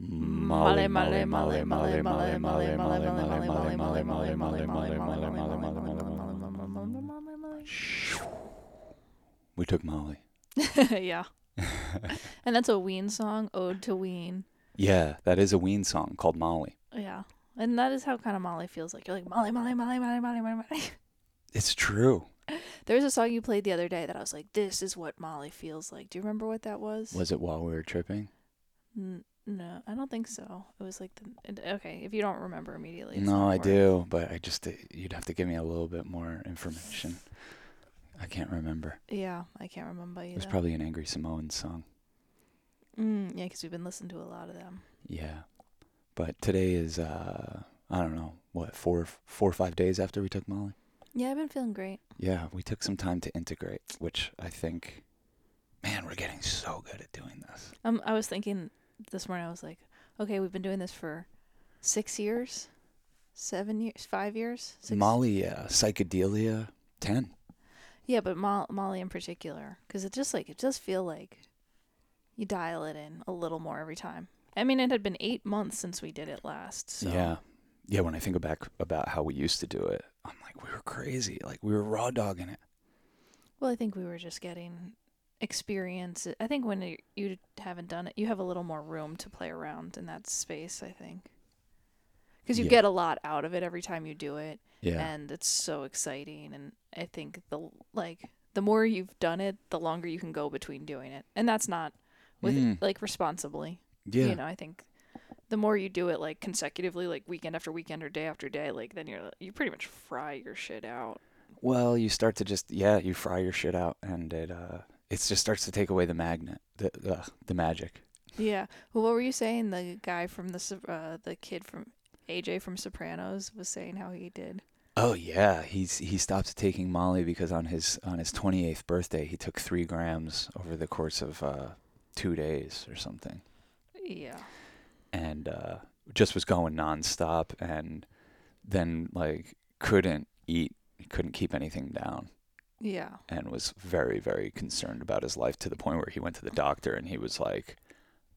We took Molly. Molly, Molly, Molly, Molly, Molly, Molly, Molly, Molly, Molly, Molly, Molly, Molly, Molly, Molly, Molly. Much like Molly. Yeah. and that's a Ween song, Ode to Ween. Yeah, that is a Ween song called Molly. Yeah. And that is how kind of Molly feels like. You're like, Molly, Molly, Molly, Molly, Molly, Molly, Molly. It's true. There's a song you played the other day that I was like, this is what Molly feels like. Do you remember what that was? Was it while we were tripping? N- no, I don't think so. It was like the. Okay, if you don't remember immediately. No, I worth- do, but I just you'd have to give me a little bit more information. I can't remember. Yeah, I can't remember either. It was probably an Angry Samoan song. Mm, yeah, because we've been listening to a lot of them. Yeah, but today is uh I don't know what four four or five days after we took Molly. Yeah, I've been feeling great. Yeah, we took some time to integrate, which I think, man, we're getting so good at doing this. Um, I was thinking this morning. I was like, okay, we've been doing this for six years, seven years, five years. Six? Molly, uh, psychedelia, ten. Yeah, but Mo- Molly in particular, because it just like it does feel like you dial it in a little more every time. I mean, it had been eight months since we did it last. So. Yeah, yeah. When I think back about how we used to do it, I'm like, we were crazy. Like we were raw dogging it. Well, I think we were just getting experience. I think when you, you haven't done it, you have a little more room to play around in that space. I think because you Yeah. get a lot out of it every time you do it, Yeah, and it's so exciting. And I think the like the more you've done it, the longer you can go between doing it, and that's not with Mm. like responsibly. yeah. You know, I think the more you do it like consecutively, like weekend after weekend or day after day, like then you're you pretty much fry your shit out. Well, you start to just yeah, you fry your shit out, and it uh, it just starts to take away the magnet, the uh, the magic. Yeah. Well, what were you saying? The guy from the uh, the kid from AJ from Sopranos was saying how he did. Oh yeah, he's he stopped taking Molly because on his on his 28th birthday he took three grams over the course of uh, two days or something, Yeah. and uh, just was going nonstop, and then like couldn't eat, couldn't keep anything down, Yeah. and was very very concerned about his life to the point where he went to the doctor and he was like,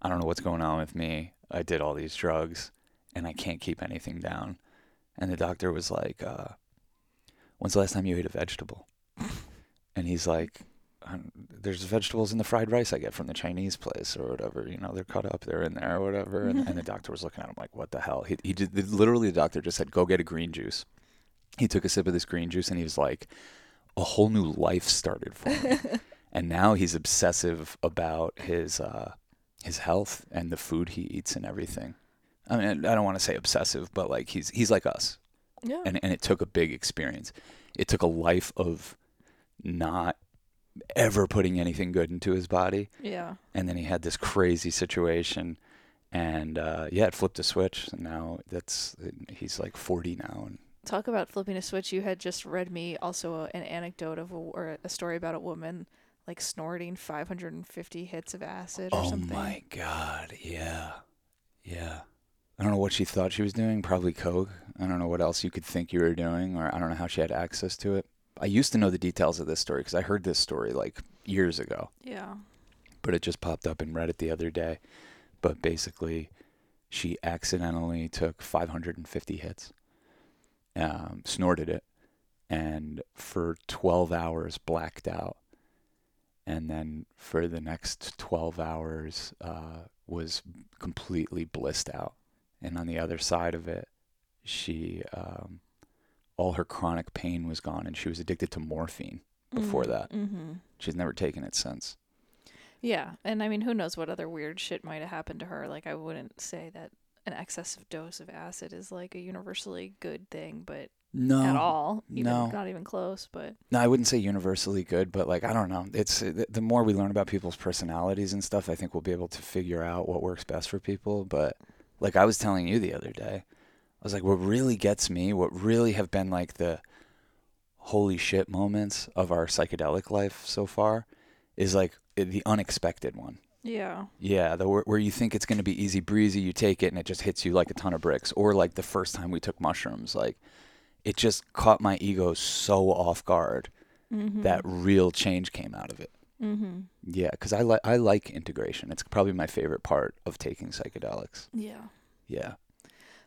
I don't know what's going on with me. I did all these drugs, and I can't keep anything down. And the doctor was like, uh, "When's the last time you ate a vegetable?" And he's like, "Um, "There's vegetables in the fried rice I get from the Chinese place or whatever. You know, they're cut up, they're in there or whatever." And, and the doctor was looking at him like, "What the hell?" He, he did, literally the doctor just said, "Go get a green juice." He took a sip of this green juice and he was like, "A whole new life started for me." and now he's obsessive about his uh, his health and the food he eats and everything. I mean, I don't want to say obsessive, but like he's he's like us Yeah. and and it took a big experience. It took a life of not ever putting anything good into his body, yeah. and then he had this crazy situation, and uh, yeah, it flipped a switch, and now that's he's like 40 now, and Talk about flipping a switch. You had just read me also an anecdote of a, or a story about a woman like snorting 550 hits of acid or oh something. Oh my god, yeah, yeah. I don't know what she thought she was doing. Probably coke. I don't know what else you could think you were doing, or I don't know how she had access to it. I used to know the details of this story because I heard this story like years ago. Yeah. but it just popped up and read it the other day. But basically, she accidentally took 550 hits, um, snorted it, and for 12 hours blacked out. And then for the next 12 hours uh, was completely blissed out. And on the other side of it, she um, all her chronic pain was gone, and she was addicted to morphine before that. Mm-hmm. She's never taken it since. Yeah, and I mean, who knows what other weird shit might have happened to her? Like, I wouldn't say that an excessive dose of acid is like a universally good thing, but No, at all, even, no. not even close. But No, I wouldn't say universally good, but like I don't know. It's uh, the the more we learn about people's personalities and stuff, I think we'll be able to figure out what works best for people. But like I was telling you the other day, I was like, what really gets me, what really have been like the holy shit moments of our psychedelic life so far, is like the unexpected one. Yeah, Yeah, the where, where you think it's going to be easy breezy, you take it and it just hits you like a ton of bricks. Or like the first time we took mushrooms, like it just caught my ego so off guard mm-hmm. that real change came out of it. Mm-hmm. Yeah, because I like I like integration. It's probably my favorite part of taking psychedelics. Yeah. Yeah.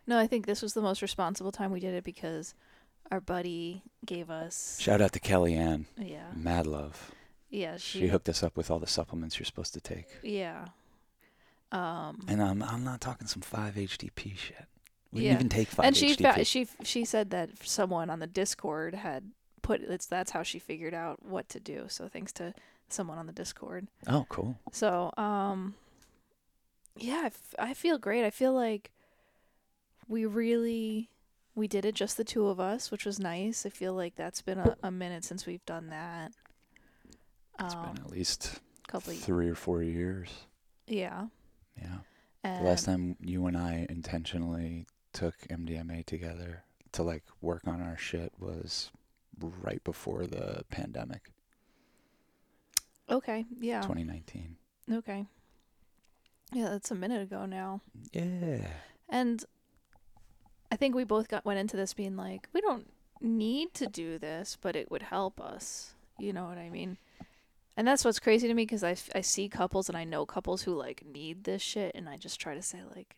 No, I think this was the most responsible time we did it because our buddy gave us. Shout out to Kellyanne. Yeah. Mad love. Yeah. She, She. hooked us up with all the supplements you're supposed to take. yeah. Um. And I'm I'm not talking some five HTP shit. We Yeah. didn't even take five and she HTP. fa- she she said that someone on the Discord had put it's that's how she figured out what to do. So thanks to someone on the Discord. oh, cool. So um, yeah, I, f- I feel great. I feel like we really we did it just the two of us, which was nice. I feel like that's been a, a minute since we've done that. It's Um, been at least couple three or four years. yeah. Yeah. And The last time you and I intentionally took MDMA together to like work on our shit was right before the pandemic, Okay, yeah. 2019. Okay. Yeah, that's a minute ago now. Yeah. And I think we both got went into this being like, we don't need to do this, but it would help us. You know what I mean? And that's what's crazy to me because I, I see couples and I know couples who like need this shit, and I just try to say like,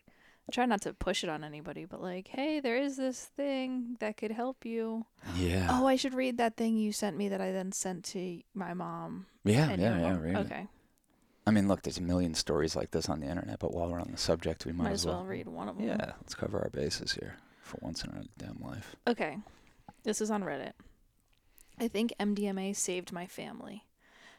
I try not to push it on anybody, but like, hey, there is this thing that could help you. Yeah. Oh, I should read that thing you sent me that I then sent to my mom. yeah, yeah, yeah. mom. Read it. Okay, I mean, look, there's a million stories like this on the internet, but while we're on the subject, we might, might as well read one of them. Yeah, let's cover our bases here for once in our damn life. Okay. This is on Reddit. I think MDMA saved my family.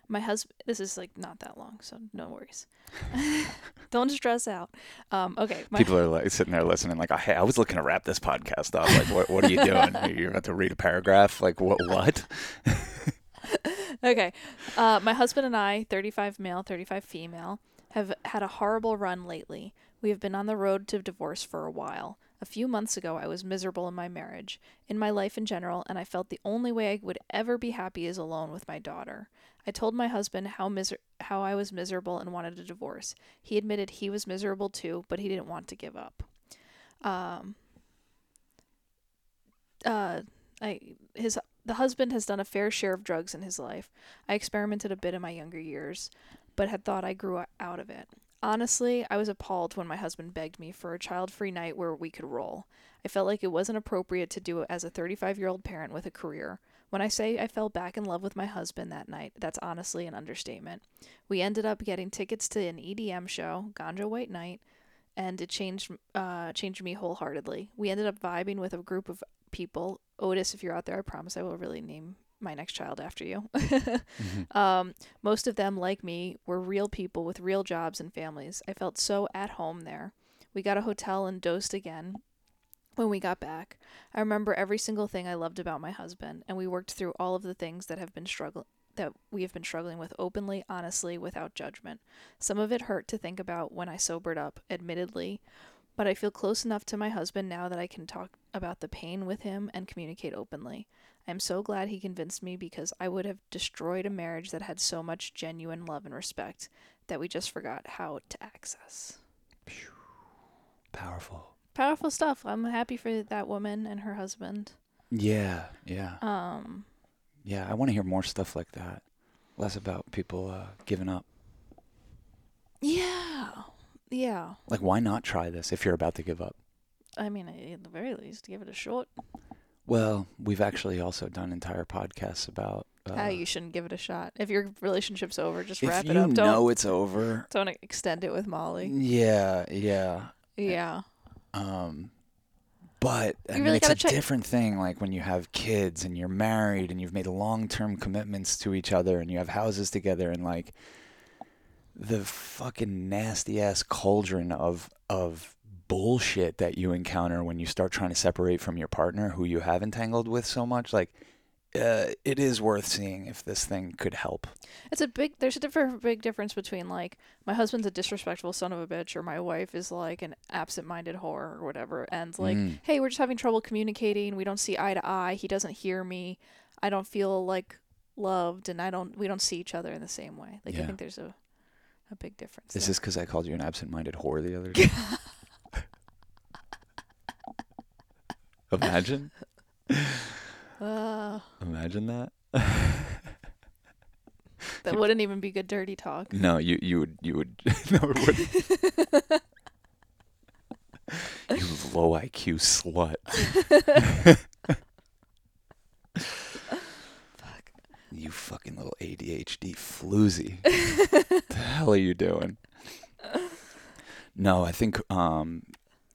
My husband, this is like not that long, so no worries. Don't stress out. Um, okay. My, People are like sitting there listening, like, "Hey, I was looking to wrap this podcast up. Like, what, what are you doing? You're about to read a paragraph? Like, what? What? okay. Uh, my husband and I, 35 male, 35 female, have had a horrible run lately. We have been on the road to divorce for a while. A few months ago, I was miserable in my marriage, in my life in general, and I felt the only way I would ever be happy is alone with my daughter. I told my husband how miser- how I was miserable and wanted a divorce. He admitted he was miserable too, but he didn't want to give up. Um, uh, I his the husband has done a fair share of drugs in his life. I experimented a bit in my younger years, but had thought I grew out of it. Honestly, I was appalled when my husband begged me for a child free night where we could roll. I felt like it wasn't appropriate to do it as a 35 year old parent with a career. When I say I fell back in love with my husband that night, that's honestly an understatement. We ended up getting tickets to an EDM show, Ganja White Night, and it changed uh, changed me wholeheartedly. We ended up vibing with a group of people. Otis, if you're out there, I promise I will really name my next child after you. um, most of them, like me, were real people with real jobs and families. I felt so at home there. We got a hotel and dosed again when we got back. I remember every single thing I loved about my husband, and we worked through all of the things that have been struggling that we have been struggling with openly, honestly, without judgment. Some of it hurt to think about when I sobered up, admittedly, but I feel close enough to my husband now that I can talk about the pain with him and communicate openly. I am so glad he convinced me because I would have destroyed a marriage that had so much genuine love and respect that we just forgot how to access. Powerful. Powerful stuff. I'm happy for that woman and her husband. Yeah, yeah, Um, yeah. I want to hear more stuff like that. Less about people uh, giving up. yeah. Yeah. Like, why not try this if you're about to give up? I mean, at the very least, give it a shot. Well, we've actually also done entire podcasts about uh, How you shouldn't give it a shot. If your relationship's over, just wrap it up. Don't know it's over. don't extend it with Molly. Yeah, yeah. Yeah. Um, but I You mean, really it's a check- different thing. Like when you have kids and you're married and you've made long-term commitments to each other and you have houses together and like the fucking nasty ass cauldron of of bullshit that you encounter when you start trying to separate from your partner who you have entangled with so much. Like, uh, it is worth seeing if this thing could help. It's a big. There's a different big difference between like my husband's a disrespectful son of a bitch, or my wife is like an absent-minded whore or whatever, and like, Mm. hey, we're just having trouble communicating. We don't see eye to eye. He doesn't hear me. I don't feel like loved, and I don't. We don't see each other in the same way. Like I think there's a a big difference. Is there. this because I called you an absent-minded whore the other day? Imagine. Uh, Imagine that. that wouldn't even be good dirty talk. No, you you would you would no it wouldn't. you low IQ slut. You fucking little ADHD floozy. the hell are you doing? No, I think um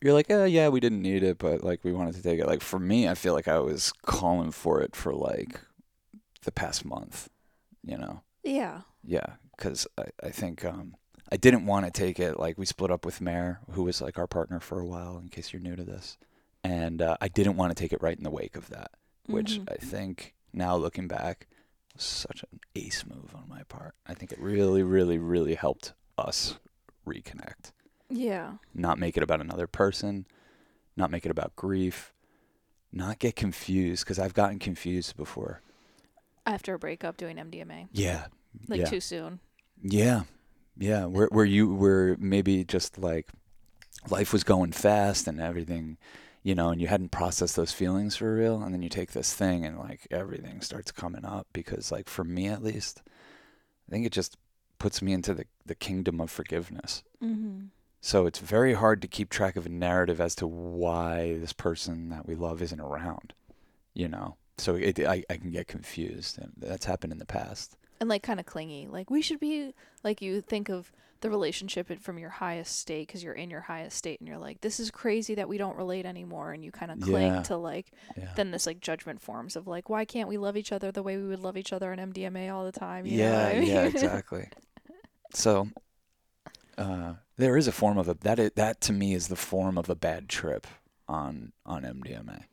you're like, uh, yeah, we didn't need it, but like we wanted to take it. Like for me, I feel like I was calling for it for like the past month, you know. Yeah. Yeah, because I, I think um, I didn't want to take it. Like we split up with Mare, who was like our partner for a while. In case you're new to this, and uh, I didn't want to take it right in the wake of that, which Mhm. I think now looking back such an ace move on my part. I think it really, really, really helped us reconnect. Yeah. Not make it about another person, not make it about grief, not get confused because I've gotten confused before. After a breakup, doing MDMA Yeah, like yeah. too soon. Yeah, yeah. Where where you were maybe just like life was going fast and everything, you know, and you hadn't processed those feelings for real, and then you take this thing and like everything starts coming up because like for me at least, I think it just puts me into the the kingdom of forgiveness. Mm-hmm. So it's very hard to keep track of a narrative as to why this person that we love isn't around, you know. So it, I, I can get confused, and that's happened in the past. And like kind of clingy. Like we should be like you think of the relationship from your highest state because you're in your highest state and you're like this is crazy that we don't relate anymore and you kind of cling Yeah. to like Yeah. then this like judgment forms of like why can't we love each other the way we would love each other in MDMA all the time you yeah, I mean? yeah, exactly. So, uh, there is a form of a that is, that to me is the form of a bad trip on on MDMA.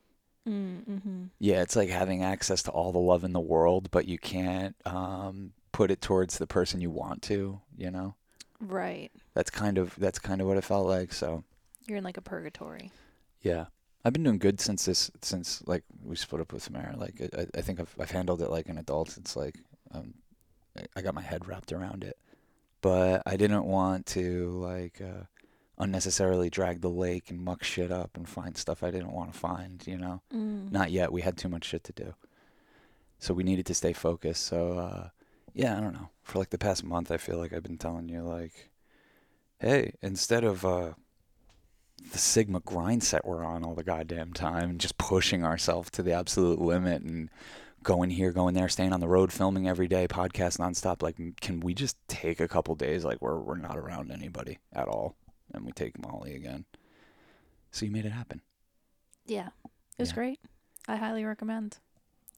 mm, mm-hmm. Yeah, it's like having access to all the love in the world, but you can't um, put it towards the person you want to. You know, right that's kind of that's kind of what it felt like. So, you're in like a purgatory yeah, I've been doing good since this since like we split up with Samara. Like I, I think I've I've handled it like an adult. It's like um, I- got my head wrapped around it, but I didn't want to like uh, unnecessarily drag the lake and muck shit up and find stuff I didn't want to find. You know, mm. not yet. We had too much shit to do, so we needed to stay focused. So uh, yeah, I don't know. For like the past month, I feel like I've been telling you like, hey, instead of uh, the Sigma grind set we're on all the goddamn time and just pushing ourselves to the absolute limit and going here, going there, staying on the road, filming every day, podcast nonstop. Like, can we just take a couple days like where we're not around anybody at all and we take Molly again? So you made it happen. yeah it was Yeah. great I highly recommend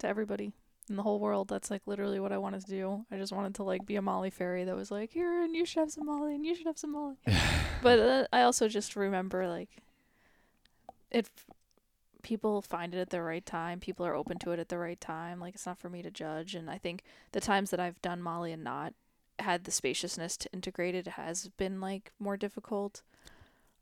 to everybody in the whole world that's like literally what I wanted to do I just wanted to like be a Molly fairy that was like here and you should have some Molly and you should have some Molly but uh, I also just remember like if people find it at the right time, people are open to it at the right time. Like it's not for me to judge, and I think the times that I've done Molly and not had the spaciousness to integrate it has been like more difficult.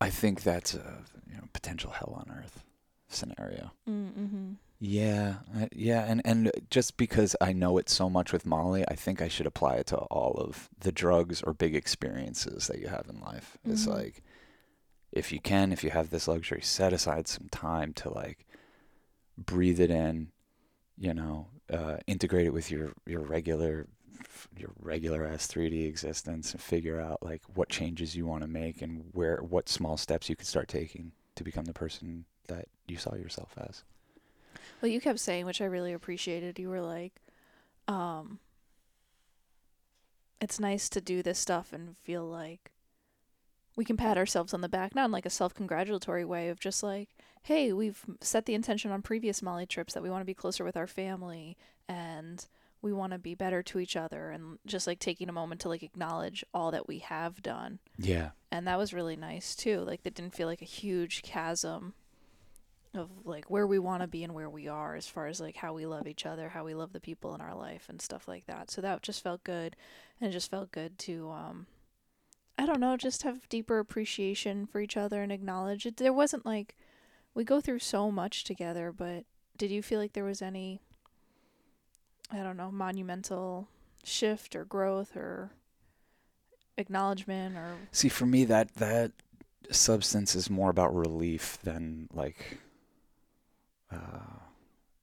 I think that's a you know potential hell on earth scenario. Mm-hmm. Yeah, I, yeah, and and just because I know it so much with Molly, I think I should apply it to all of the drugs or big experiences that you have in life. It's Mhm. like if you can, if you have this luxury, set aside some time to like breathe it in, you know, uh, integrate it with your your regular your regular ass 3D existence and figure out like what changes you want to make and where what small steps you could start taking to become the person that you saw yourself as. Well, you kept saying, which I really appreciated. You were like, um, it's nice to do this stuff and feel like we can pat ourselves on the back, not in like a self congratulatory way of just like, hey, we've set the intention on previous Molly trips that we want to be closer with our family and we want to be better to each other and just like taking a moment to like acknowledge all that we have done. Yeah. And that was really nice too. Like, that didn't feel like a huge chasm of like where we want to be and where we are as far as like how we love each other, how we love the people in our life and stuff like that. So that just felt good and it just felt good to um I don't know, just have deeper appreciation for each other and acknowledge it. There wasn't like we go through so much together, but did you feel like there was any I don't know, monumental shift or growth or acknowledgement or See, for me, that that substance is more about relief than like, uh,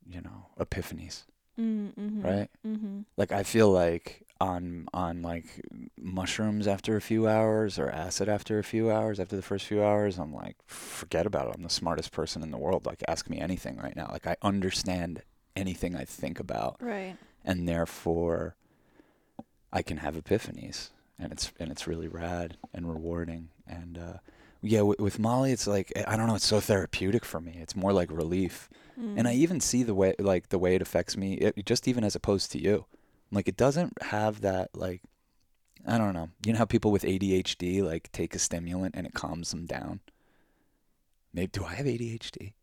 you know, epiphanies. Mm-hmm. Right? Mm-hmm. Like I feel like on on like mushrooms after a few hours or acid after a few hours after the first few hours I'm like forget about it I'm the smartest person in the world like ask me anything right now like I understand anything I think about Right. and therefore I can have epiphanies and it's and it's really rad and rewarding and uh yeah with, with Molly it's like I don't know it's so therapeutic for me. It's more like relief. Mm. and I even see the way like the way it affects me it, just even as opposed to you. Like it doesn't have that like I don't know. You know how people with ADHD like take a stimulant and it calms them down? Maybe do I have ADHD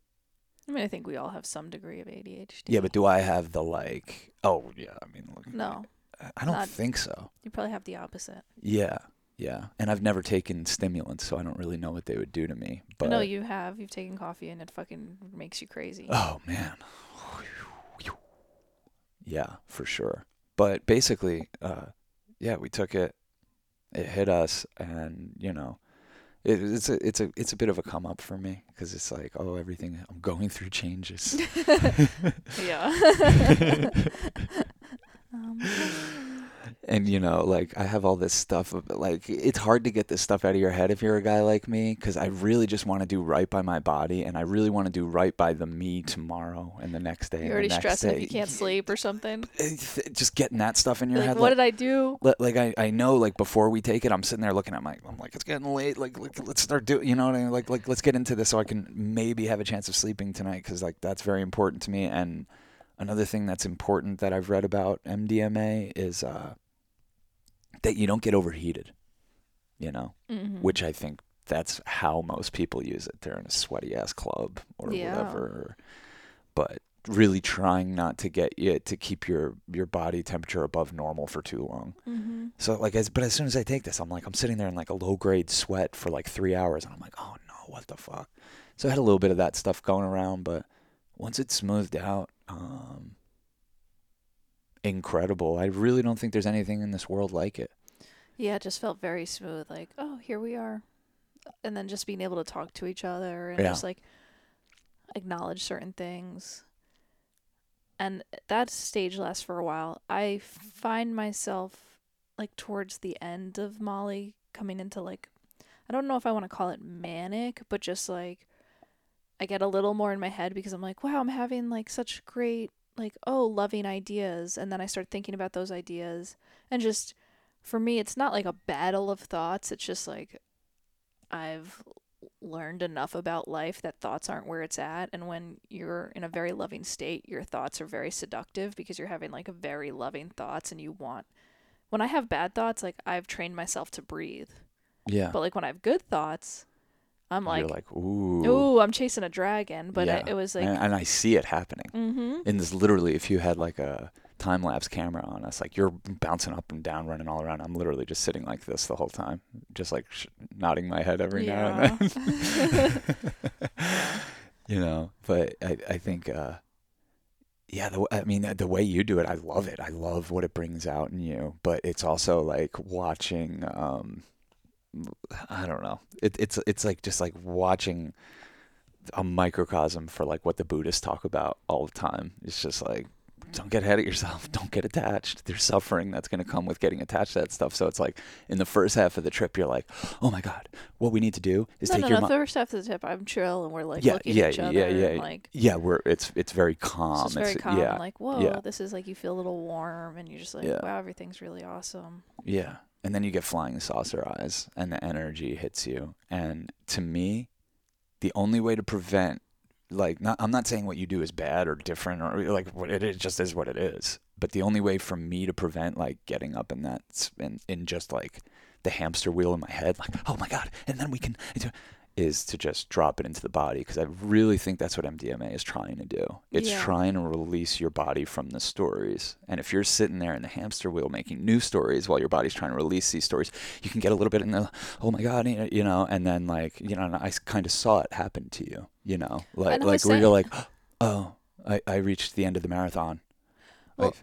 I mean, I think we all have some degree of ADHD. yeah but do I have the like oh yeah I mean look no, I- I don't Not- think so. You probably have the opposite. yeah yeah and I've never taken stimulants so I don't really know what they would do to me but no, you have. You've taken coffee and it fucking makes you crazy. Oh man. Yeah, for sure. But basically, uh, yeah, we took it. It hit us, and you know, it, it's a it's a it's a bit of a come up for me because it's like, oh, everything I'm going through changes. yeah. and you know, like I have all this stuff. Of, like it's hard to get this stuff out of your head if you're a guy like me, because I really just want to do right by my body, and I really want to do right by the me tomorrow and the next day. you're already next if you can't sleep or something. Just getting that stuff in your Like, head. what like, did I do? like I, I know like before we take it, I'm sitting there looking at my I'm like it's getting late. Like, like let's start doing. You know what I mean? Like like let's get into this so I can maybe have a chance of sleeping tonight because like that's very important to me. And another thing that's important that I've read about MDMA is uh, that you don't get overheated. You know, Mm-hmm. which I think that's how most people use it. They're in a sweaty ass club or Yeah. whatever. But really trying not to get you to keep your your body temperature above normal for too long. Mm-hmm. So like, as, but as soon as I take this, I'm like, I'm sitting there in like a low grade sweat for like three hours, and I'm like, oh no, what the fuck? So I had a little bit of that stuff going around, but once it's smoothed out, um, incredible. I really don't think there's anything in this world like it. Yeah, it just felt very smooth. Like, oh, here we are, and then just being able to talk to each other and Yeah. just like acknowledge certain things. And that stage lasts for a while. I find myself like towards the end of Molly coming into like I don't know if I want to call it manic, but just like I get a little more in my head because I'm like, wow, I'm having like such great like oh, loving ideas and then I start thinking about those ideas and just for me it's not like a battle of thoughts, it's just like I've learned enough about life that thoughts aren't where it's at and when you're in a very loving state your thoughts are very seductive because you're having like a very loving thoughts and you want when i have bad thoughts like i've trained myself to breathe Yeah. but like when i have good thoughts i'm like, You're like, ooh. ooh i'm chasing a dragon but Yeah. it, it was like and, and I see it happening. mm-hmm And this literally, if you had like a time lapse camera on us, like you're bouncing up and down, running all around. I'm literally just sitting like this the whole time, just like sh- nodding my head every now and then. you know, but I, I think, uh, yeah, the, I mean, the way you do it, I love it. I love what it brings out in you, but it's also like watching, um, I don't know. It, it's, it's like just like watching a microcosm for like what the Buddhists talk about all the time. It's just like don't get ahead of yourself. Don't get attached. There's suffering that's going to come with getting attached to that stuff. So it's like in the first half of the trip, you're like, oh my god, what we need to do is no take no your no mi- first half of the trip, i'm chill and we're like Yeah, looking yeah, at each other yeah, yeah, and like yeah. We're it's it's very calm. just very calm yeah, like whoa yeah. this is like you feel a little warm and you're just like Yeah. wow everything's really awesome Yeah. And then you get flying saucer eyes and the energy hits you. And to me, the only way to prevent like not I'm not saying what you do is bad or different or like what just is what it is. But the only way for me to prevent like getting up in that in, in just like the hamster wheel in my head like oh my god and then we can is to just drop it into the body because I really think that's what MDMA is trying to do. It's Yeah. trying to release your body from the stories. And if you're sitting there in the hamster wheel making new stories while your body's trying to release these stories, you can get a little bit in the oh my god, you know, and then like you know, and I kind of saw it happen to you, you know, like like where you're like, oh, I I reached the end of the marathon. Well-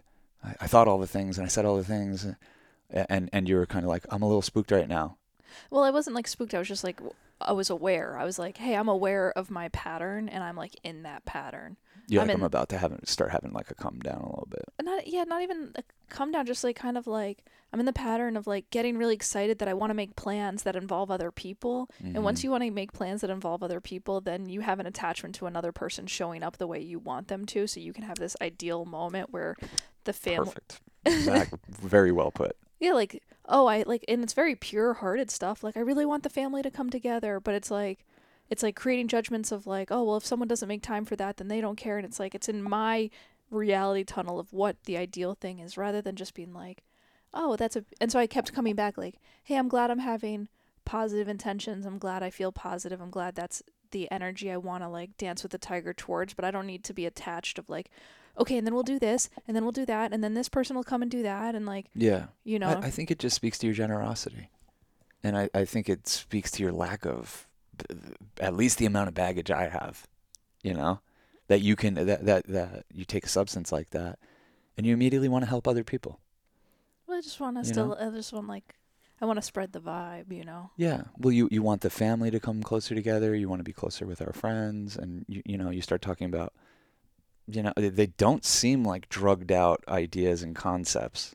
Like, I, I thought all the things and I said all the things, and and, and you were kind of like, I'm a little spooked right now. Well, I wasn't like spooked. I was just like, I was aware. I was like, hey, I'm aware of my pattern and I'm like in that pattern. Yeah, I'm like I'm about to have start having like a come down a little bit. not yeah, not even a come down, just like kind of like I'm in the pattern of like getting really excited that I want to make plans that involve other people. And once Mhm. you want to make plans that involve other people, then you have an attachment to another person showing up the way you want them to, so you can have this ideal moment where the family perfect, exact, very well put. Yeah, like oh, I like and it's very pure-hearted stuff. Like I really want the family to come together, but it's like it's like creating judgments of like, oh, well, if someone doesn't make time for that, then they don't care and it's like it's in my reality tunnel of what the ideal thing is rather than just being like, oh, that's a and so I kept coming back like, hey, I'm glad I'm having positive intentions. I'm glad I feel positive. I'm glad that's the energy I want to like dance with the tiger towards, but I don't need to be attached of like, okay, and then we'll do this, and then we'll do that, and then this person will come and do that, and like, Yeah, you know, I, I think it just speaks to your generosity, and I, I think it speaks to your lack of th- th- at least the amount of baggage I have. You know, that you can that that that you take a substance like that, and you immediately want to help other people. Well, I just want to You still. know? I just want like, I want to spread the vibe, you know. Yeah. Well, you, you want the family to come closer together. You want to be closer with our friends, and you you know you start talking about, you know, they- don't seem like drugged out ideas and concepts.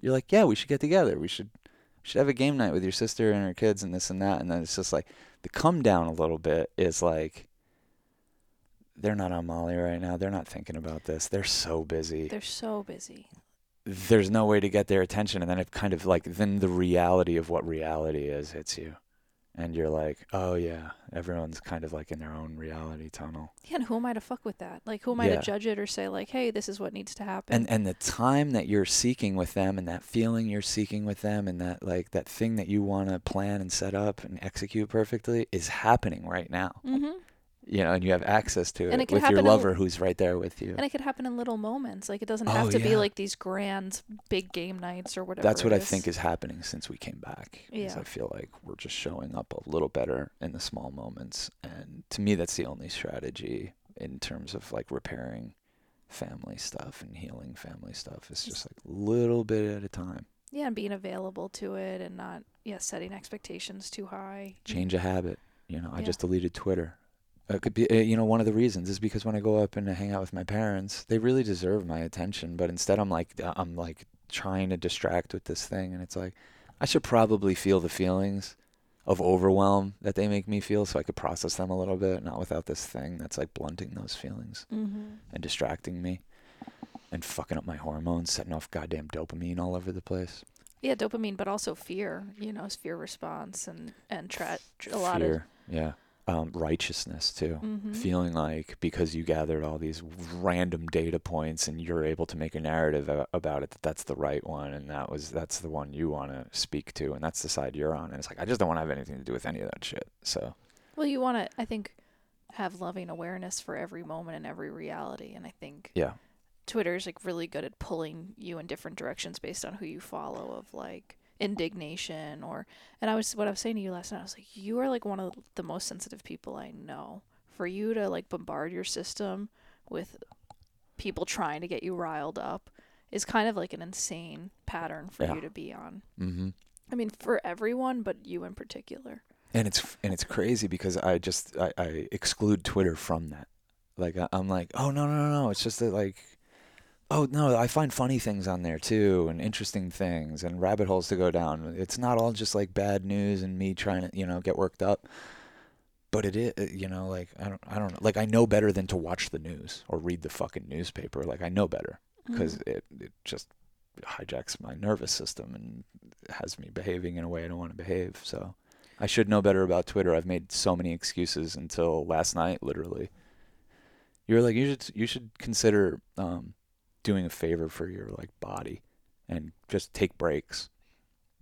You're like, yeah, we should get together. We should we should have a game night with your sister and her kids and this and that. And then it's just like the come down a little bit is like. They're not on Molly right now. They're not thinking about this. They're so busy. They're so busy. There's no way to get their attention, and then it kind of like then the reality of what reality is hits you and you're like, oh yeah, everyone's kind of like in their own reality tunnel. Yeah, and who am I to fuck with that? Like, who am I Yeah. to judge it or say like, hey, this is what needs to happen? And and the time that you're seeking with them, and that feeling you're seeking with them, and that like that thing that you want to plan and set up and execute perfectly is happening right now. mm-hmm. You know, and you have access to it, And it can with your in- lover who's right there with you. And it could happen in little moments. Like, it doesn't Oh, have to be like these grand, big game nights or whatever. That's what I think is happening since we came back. Yeah. I feel like we're just showing up a little better in the small moments, and to me, that's the only strategy in terms of like repairing family stuff and healing family stuff. It's just like a little bit at a time. Yeah, and being available to it and not yeah setting expectations too high. Change a habit. You know, I Yeah. just deleted Twitter. It could be, uh, you know, one of the reasons is because when I go up and hang out with my parents, they really deserve my attention, but instead I'm like, uh, I'm like trying to distract with this thing, and it's like, I should probably feel the feelings of overwhelm that they make me feel, so I could process them a little bit, not without this thing that's like blunting those feelings Mm-hmm. and distracting me, and fucking up my hormones, setting off goddamn dopamine all over the place. Yeah, dopamine, but also fear. You know, fear response and and tra- a lot of yeah, um, righteousness too. Mm-hmm. feeling like because you gathered all these random data points and you're able to make a narrative a- about it that that's the right one and that was that's the one you want to speak to and that's the side you're on and it's like I just don't want to have anything to do with any of that shit. So Well, you want to, I think, have loving awareness for every moment and every reality, and I think yeah, Twitter is like really good at pulling you in different directions based on who you follow of like indignation or and I was what I was saying to you last night I was like you are like one of the most sensitive people I know for you to like bombard your system with people trying to get you riled up is kind of like an insane pattern for Yeah. you to be on. hmm I mean for everyone but you in particular. and it's and it's crazy because I just I, I exclude Twitter from that. Like I, I'm like, oh no no no no, it's just that like, oh no, I find funny things on there too and interesting things and rabbit holes to go down. It's not all just like bad news and me trying to you know get worked up. But it is, you know, like I don't, I don't know, like I know better than to watch the news or read the fucking newspaper. Like I know better because Mhm. it, it just hijacks my nervous system and has me behaving in a way I don't want to behave. So I should know better about Twitter. I've made so many excuses until last night, literally. You were like, you should you should consider um, doing a favor for your like body and just take breaks.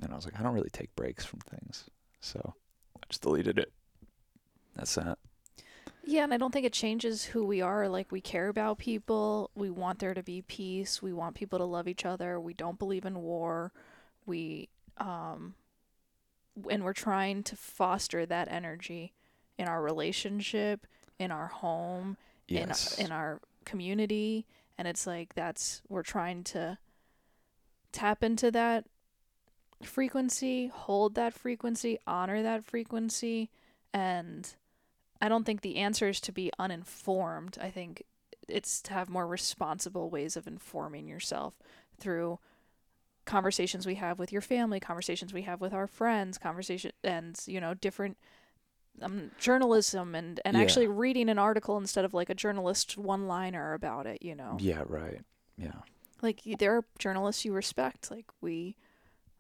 And I was like, I don't really take breaks from things, so I just deleted it. That's that. Yeah, and I don't think it changes who we are. Like, we care about people. We want there to be peace. We want people to love each other. We don't believe in war. We, um, and we're trying to foster that energy in our relationship, in our home, Yes. in, in our community. And it's like, that's, we're trying to tap into that frequency, hold that frequency, honor that frequency. And I don't think the answer is to be uninformed. I think it's to have more responsible ways of informing yourself through conversations we have with your family, conversations we have with our friends, conversation and you know different um, journalism and and Yeah. actually reading an article instead of like a journalist one liner about it. You know, Yeah, right. Yeah. like there are journalists you respect. Like we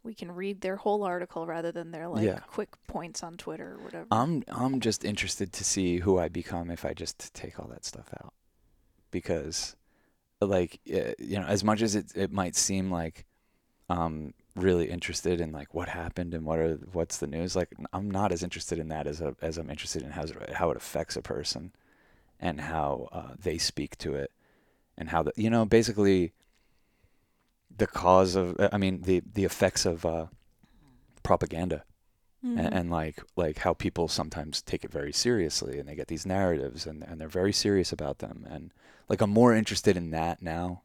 we can read their whole article rather than their like Yeah. quick points on Twitter or whatever. I'm I'm just interested to see who I become if I just take all that stuff out, because, like, uh, you know, as much as it it might seem like I'm really interested in like what happened and what are what's the news, like I'm not as interested in that as a, as I'm interested in how it, how it affects a person, and how uh, they speak to it, and how the you know basically. The cause of I mean the the effects of uh, propaganda Mhm. and, and like like how people sometimes take it very seriously and they get these narratives and, and they're very serious about them and like I'm more interested in that now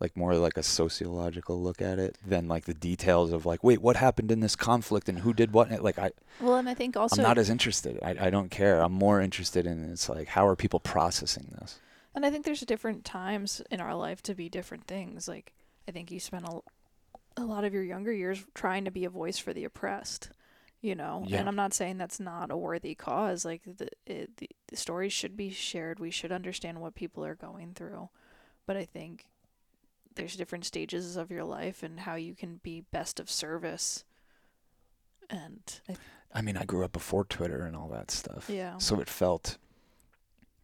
like more like a sociological look at it than like the details of like wait what happened in this conflict and who did what like I well, and I think also I'm not as interested I, I don't care I'm more interested in it's like how are people processing this And I think there's different times in our life to be different things. Like I think you spent a, a lot of your younger years trying to be a voice for the oppressed, you know. Yeah. And I'm not saying that's not a worthy cause. Like the, it, the the stories should be shared. We should understand what people are going through. But I think there's different stages of your life and how you can be best of service. And I, I mean I grew up before Twitter and all that stuff yeah. So it felt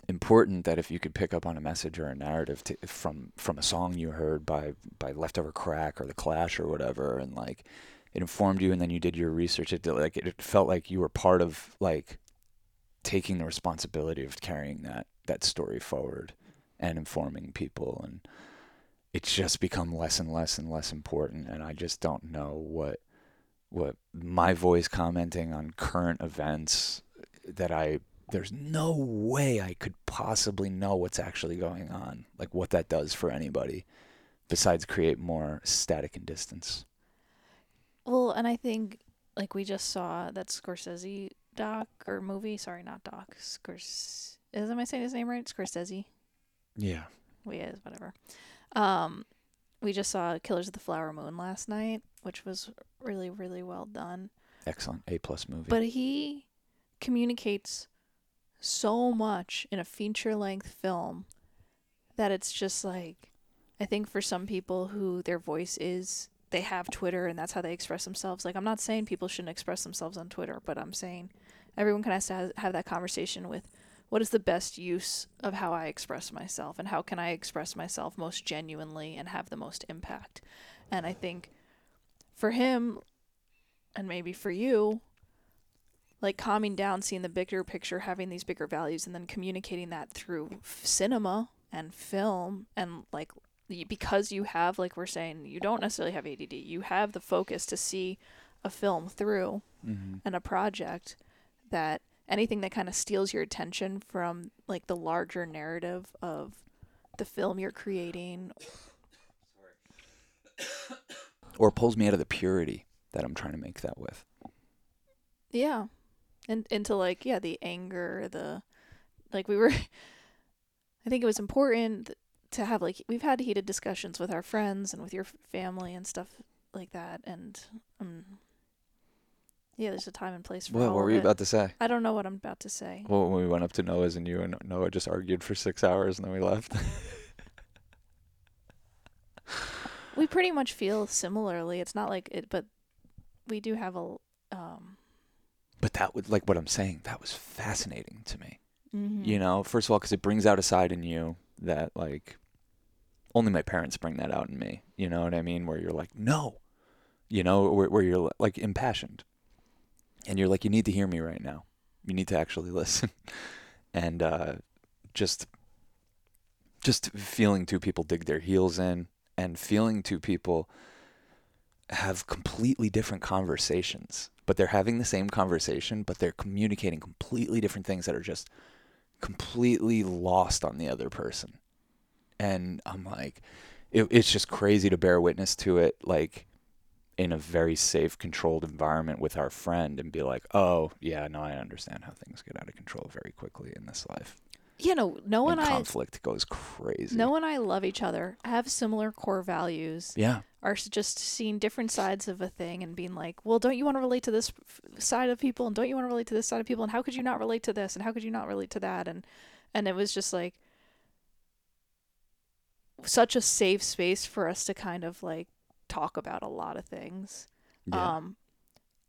important that if you could pick up on a message or a narrative to, from from a song you heard by by Leftover Crack or The Clash or whatever, and like it informed you, and then you did your research. It did, like it felt like you were part of like taking the responsibility of carrying that that story forward and informing people, and it's just become less and less and less important. And I just don't know what what my voice commenting on current events that I there's no way I could possibly know what's actually going on, like what that does for anybody, besides create more static and distance. Well, and I think like we just saw that Scorsese doc or movie. Sorry, not doc. Scors. Is am I saying his name right? Scorsese. Yeah. We is whatever. Um, we just saw Killers of the Flower Moon last night, which was really really well done. Excellent. A plus movie. But he communicates so much in a feature length film that it's just like I think for some people who their voice is they have Twitter and that's how they express themselves. Like I'm not saying people shouldn't express themselves on Twitter, but I'm saying everyone can has to ha- have that conversation with what is the best use of how I express myself and how can I express myself most genuinely and have the most impact. And I think for him and maybe for you like calming down, seeing the bigger picture, having these bigger values, and then communicating that through f- cinema and film, and like because you have, like we're saying, you don't necessarily have ADD, you have the focus to see a film through mm-hmm. and a project that anything that kind of steals your attention from like the larger narrative of the film you're creating Or pulls me out of the purity that I'm trying to make that with. Yeah. And into like yeah, the anger, the like we were I think it was important to have like we've had heated discussions with our friends and with your family and stuff like that and um yeah, there's a time and place for What all were of we it. about to say? I don't know what I'm about to say. Well, when we went up to Noah's and you and Noah just argued for six hours and then we left. We pretty much feel similarly. It's not like it but we do have a um but that would like what I'm saying. That was fascinating to me. mhm. You know, first of all, because it brings out a side in you that like only my parents bring that out in me. You know what I mean? Where you're like, no, you know, where, where you're like impassioned, and you're like, you need to hear me right now. You need to actually listen, and uh, just just feeling two people dig their heels in, and feeling two people have completely different conversations, but they're having the same conversation, but they're communicating completely different things that are just completely lost on the other person. And I'm like, it, it's just crazy to bear witness to it, like in a very safe, controlled environment with our friend and be like, oh, yeah, no, I understand how things get out of control very quickly in this life. you know, no and I, conflict goes crazy. No and I love each other, have similar core values, Yeah. are just seeing different sides of a thing and being like, well, don't you want to relate to this side of people, and don't you want to relate to this side of people, and how could you not relate to this, and how could you not relate to that, and and it was just like such a safe space for us to kind of like talk about a lot of things. Yeah. Um,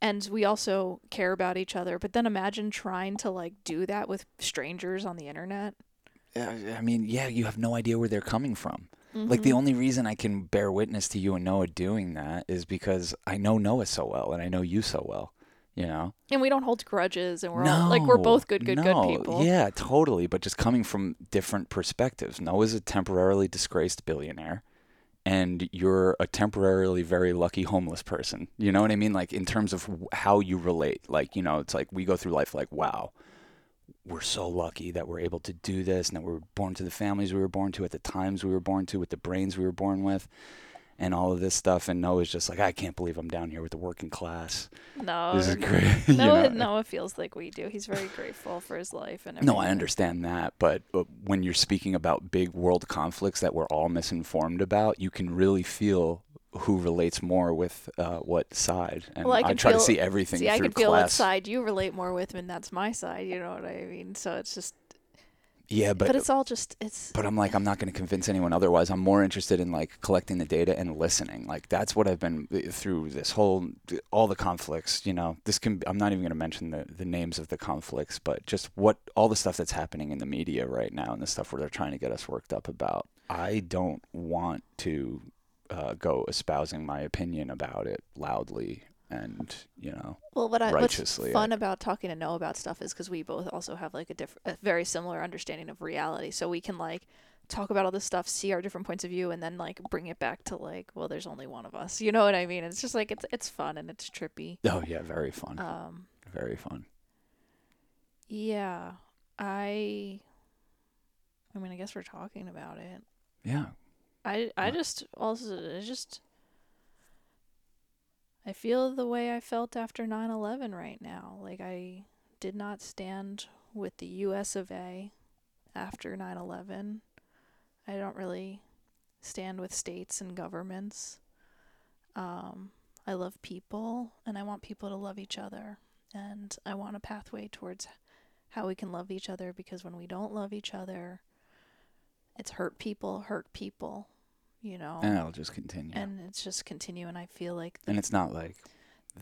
and we also care about each other. But then imagine trying to like do that with strangers on the internet. Yeah, I mean, yeah, you have no idea where they're coming from. Like the Mhm. only reason I can bear witness to you and Noah doing that is because I know Noah so well and I know you so well. You know, and we don't hold grudges, and we're all like we're both good, good, no, good people. Yeah, totally. But just coming from different perspectives. Noah's a temporarily disgraced billionaire, and you're a temporarily very lucky homeless person. You know what I mean? Like in terms of how you relate. Like you know, it's like we go through life like, wow, we're so lucky that we're able to do this, and that we were born to the families we were born to at the times we were born to, with the brains we were born with. And all of this stuff, and Noah's just like, I can't believe I'm down here with the working class. No, This is great. you Noah, know? Noah feels like we do. He's very grateful for his life and No, I understand that, but, but when you're speaking about big world conflicts that we're all misinformed about, you can really feel who relates more with uh, what side. And Well, I I, try feel- to see everything See, I can feel what class. side you relate more with, and that's my side. You know what I mean? So it's just, yeah, but, but it's all just it's. but I'm like I'm not going to convince anyone otherwise. I'm more interested in like collecting the data and listening. Like that's what I've been uh, through this whole all the conflicts. You know, this can I'm not even going to mention the the names of the conflicts, but just what all the stuff that's happening in the media right now and the stuff where they're trying to get us worked up about. I don't want to uh, go espousing my opinion about it loudly and you know Well, what I what's fun about talking to Noah about stuff is because we both also have like a diff- a very similar understanding of reality, so we can like talk about all this stuff, see our different points of view, and then like bring it back to like, well, there's only one of us. You know what I mean? It's just like it's it's fun and it's trippy. oh yeah very fun Um, very fun yeah, I. I mean, I guess we're talking about it. yeah I I What? just also just I feel the way I felt after 9/11 right now. Like I did not stand with the US of A after 9/11. I don't really stand with states and governments. Um I love people and I want people to love each other and I want a pathway towards how we can love each other because when we don't love each other it's hurt people hurt people you know? And it'll just continue. And it's just continue and i feel like And it's not like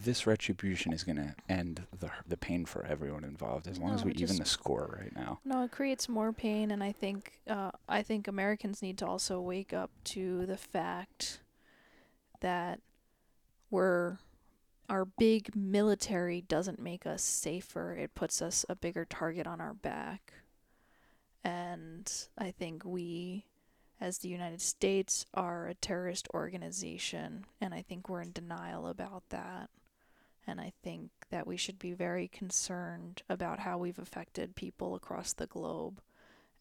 this retribution is going to end the the pain for everyone involved as long as we even the score right now. no it creates more pain and i think uh, i think americans need to also wake up to the fact that we're our big military doesn't make us safer. It puts us a bigger target on our back. And i think we as the united states are a terrorist organization and i think we're in denial about that. And i think that we should be very concerned about how we've affected people across the globe.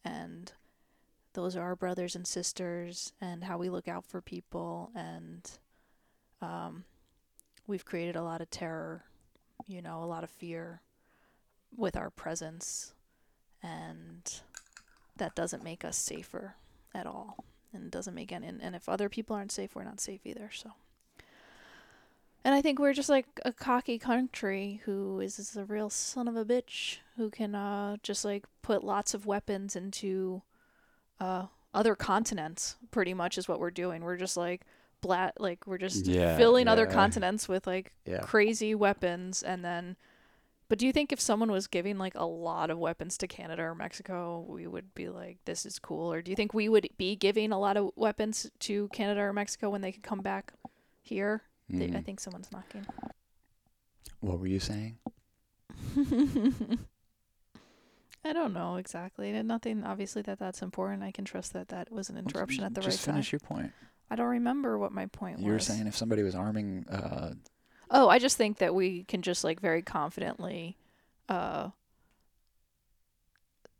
And those are our brothers and sisters and how we look out for people. And um, we've created a lot of terror you know a lot of fear with our presence. And that doesn't make us safer at all and doesn't make any and if other people aren't safe we're not safe either so and I think we're just like a cocky country who is, is a real son of a bitch who can uh, just like put lots of weapons into uh, other continents. Pretty much is what we're doing. We're just like blat, like we're just Yeah, filling other continents with like Yeah. crazy weapons, and then. But do you think if someone was giving like a lot of weapons to Canada or Mexico, we would be like, "This is cool"? Or do you think we would be giving a lot of weapons to Canada or Mexico when they could come back here? They, I think someone's knocking. What were you saying? I don't know exactly. And Nothing, obviously, that that's important. I can trust that that was an Well, interruption at the right time. Just finish your point. I don't remember what my point was. You were saying if somebody was arming uh, Oh, I just think that we can just like very confidently uh,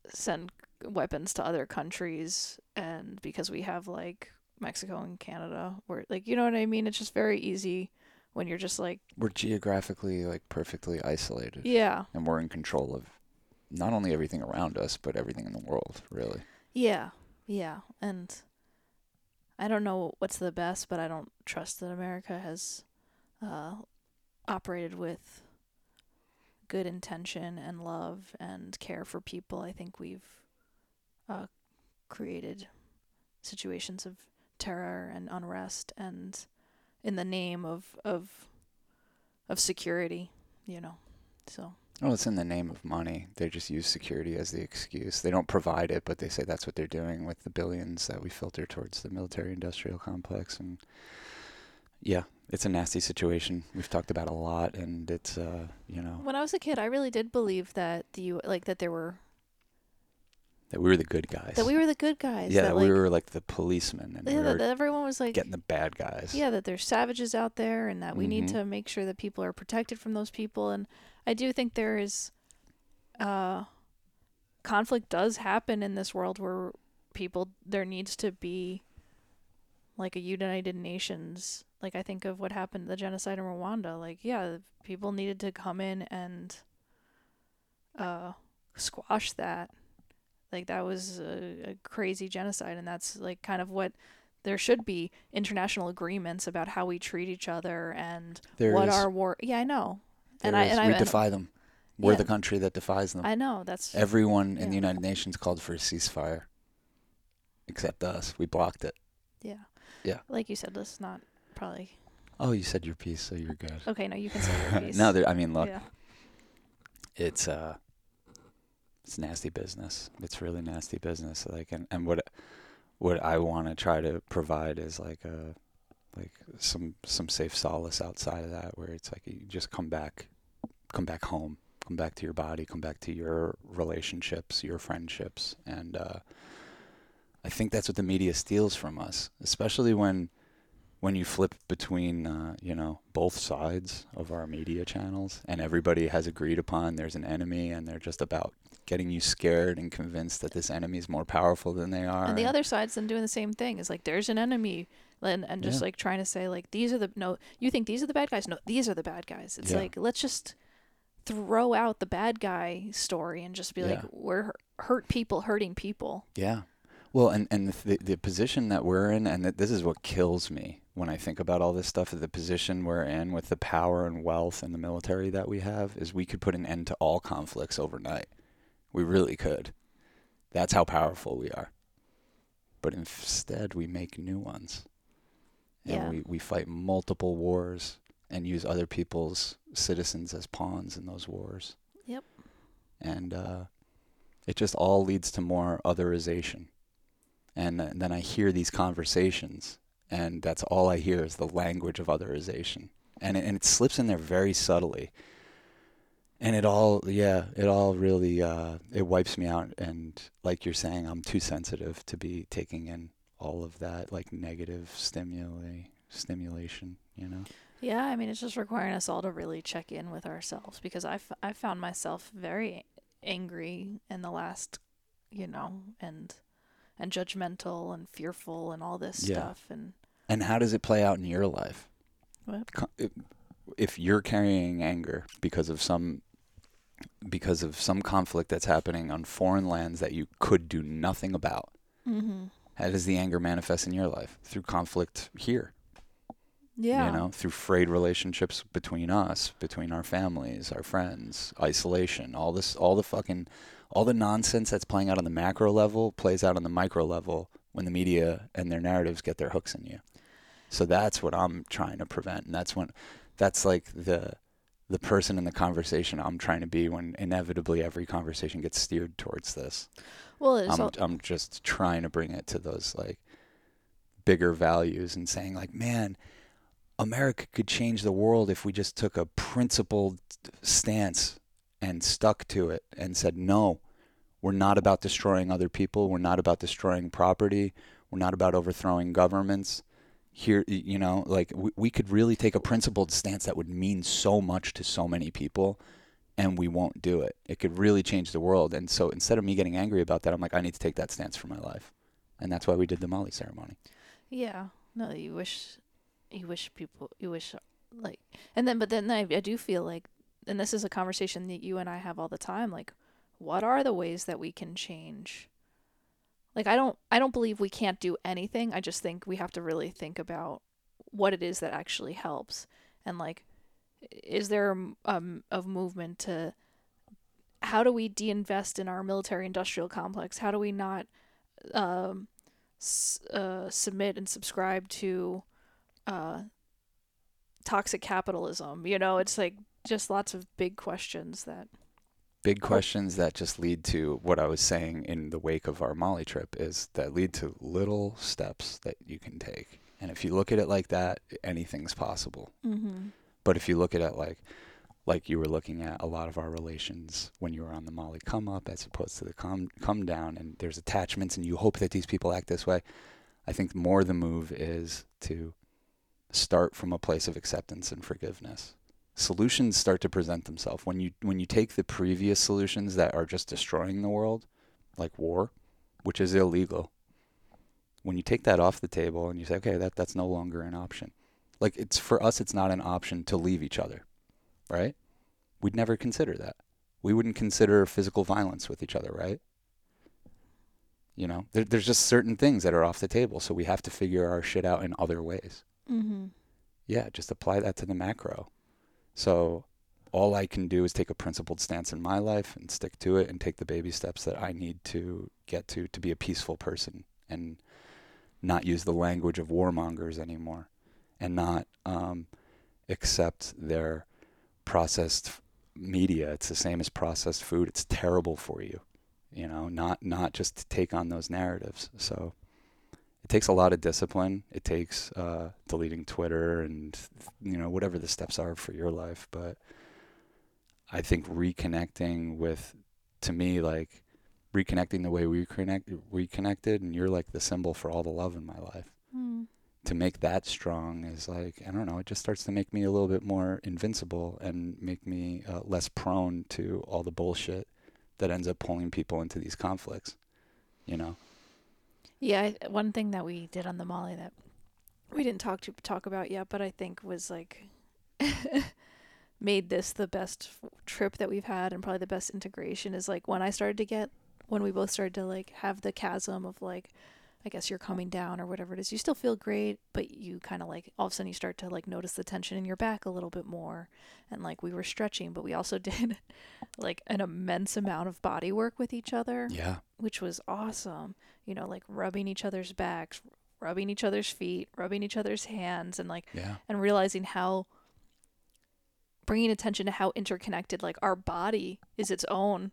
send weapons to other countries, and because we have like Mexico and Canada, where like you know what I mean. It's just very easy when you're just like we're geographically like perfectly isolated yeah, and we're in control of not only everything around us, but everything in the world, really. Yeah, yeah, and I don't know what's the best, but I don't trust that America has uh, operated with good intention and love and care for people. I think we've uh, created situations of terror and unrest, and in the name of of of security, you know. So Well, it's in the name of money. They just use security as the excuse. They don't provide it, but they say that's what they're doing with the billions that we filter towards the military industrial complex. And yeah, it's a nasty situation. We've talked about a lot, and it's, uh, you know, when I was a kid, I really did believe that the U- like that there were that we were the good guys. that we were the good guys. yeah, that, that like, we were like the policemen, and yeah, we that, that everyone was like getting the bad guys. yeah that there's savages out there and that we need Mhm. to make sure that people are protected from those people and i do think there is uh conflict does happen in this world where people there needs to be like a united nations like i think of what happened the genocide in rwanda like yeah people needed to come in and uh squash that like that was a, a crazy genocide and that's like kind of what there should be international agreements about how we treat each other and There what is- our war yeah i know there and I- is. and I- we and- defy them. We're Yeah. the country that defies them. i know that's Everyone in the United Nations called for a ceasefire, except us. We blocked it. yeah Yeah. like you said let's not probably Oh, you said your piece, so you're good. okay no you can say your piece no, there, I mean, look, yeah it's uh, it's nasty business. It's really nasty business. Like, and, and what what I want to try to provide is like a like some some safe solace outside of that, where it's like you just come back, come back home, come back to your body, come back to your relationships, your friendships, and uh, I think that's what the media steals from us, especially when when you flip between uh, you know both sides of our media channels and everybody has agreed upon there's an enemy and they're just about getting you scared and convinced that this enemy is more powerful than they are and the other side's then doing the same thing is like there's an enemy and, and just Yeah. like trying to say like these are the no you think these are the bad guys no these are the bad guys it's Yeah. like let's just throw out the bad guy story and just be like we're hurt people hurting people Yeah. Well, and and the the position that we're in, and that this is what kills me when I think about all this stuff. The position we're in with the power and wealth and the military that we have is we could put an end to all conflicts overnight. We really could. That's how powerful we are. But instead, we make new ones, and Yeah. we we fight multiple wars and use other people's citizens as pawns in those wars. Yep. And uh, it just all leads to more otherization. And, th- then I hear these conversations, and that's all I hear is the language of otherization. And it, and it slips in there very subtly. And it all, yeah, it all really, uh, it wipes me out. And like you're saying, I'm too sensitive to be taking in all of that, like negative stimuli, stimulation, you know? yeah i mean it's just requiring us all to really check in with ourselves because i, f- I found myself very angry in the last you know and and judgmental and fearful and all this Yeah. stuff and And how does it play out in your life? What? If- you're carrying anger because of some because of some conflict that's happening on foreign lands that you could do nothing about, mm-hmm. how does the anger manifest in your life? Through conflict here, yeah you know, through frayed relationships between us, between our families, our friends, isolation, all this, all the fucking, all the nonsense that's playing out on the macro level plays out on the micro level when the media and their narratives get their hooks in you. So that's what I'm trying to prevent, and that's when, that's like the, the person in the conversation I'm trying to be when inevitably every conversation gets steered towards this. well it's I'm all, I'm just trying to bring it to those like bigger values and saying like, man, America could change the world if we just took a principled stance and stuck to it and said, no, we're not about destroying other people. We're not about destroying property. We're not about overthrowing governments. Here, you know, like we, we could really take a principled stance that would mean so much to so many people and we won't do it. It could really change the world. And so instead of me getting angry about that, I'm like, I need to take that stance for my life. And that's why we did the Molly ceremony. Yeah. No, you wish, you wish people, you wish, like, and then, but then I, I do feel like, and this is a conversation that you and I have all the time. Like, what are the ways that we can change? Like I don't I don't believe we can't do anything. I just think we have to really think about what it is that actually helps and like is there um, a movement to how do we de-invest in our military industrial complex? How do we not um, uh, submit and subscribe to uh, toxic capitalism? You know, it's like just lots of big questions that Big questions that just lead to what I was saying in the wake of our Molly trip is that lead to little steps that you can take. And if you look at it like that, anything's possible. mm-hmm. But if you look at it like like you were looking at a lot of our relations when you were on the Molly come up as opposed to the come come down and there's attachments and you hope that these people act this way. I think more the move is to start from a place of acceptance and forgiveness. Solutions start to present themselves when you when you take the previous solutions that are just destroying the world, like war, which is illegal. When you take that off the table and you say, okay, that that's no longer an option like it's for us it's not an option to leave each other right we'd never consider that we wouldn't consider physical violence with each other right you know there, there's just certain things that are off the table so we have to figure our shit out in other ways Mm-hmm. yeah just apply that to the macro so all i can do is take a principled stance in my life and stick to it and take the baby steps that i need to get to to be a peaceful person and not use the language of warmongers anymore and not um, accept their processed media. It's the same as processed food. It's terrible for you, you know. Not not just to take on those narratives. So it takes a lot of discipline. It takes uh, deleting Twitter and you know whatever the steps are for your life. But I think reconnecting with, to me, like reconnecting the way we connect reconnected, and you're like the symbol for all the love in my life Mm. to make that strong is like I don't know. It just starts to make me a little bit more invincible and make me uh, less prone to all the bullshit that ends up pulling people into these conflicts. You know? Yeah, I, one thing that we did on the Molly that we didn't talk to talk about yet, but I think was like made this the best trip that we've had and probably the best integration is like when I started to get when we both started to like have the chasm of like I guess you're coming down or whatever it is. You still feel great, but you kind of like all of a sudden you start to like notice the tension in your back a little bit more. And like we were stretching, but we also did like an immense amount of body work with each other Yeah. which was awesome. You know, like rubbing each other's backs, rubbing each other's feet, rubbing each other's hands, and like, Yeah. and realizing how bringing attention to how interconnected like our body is its own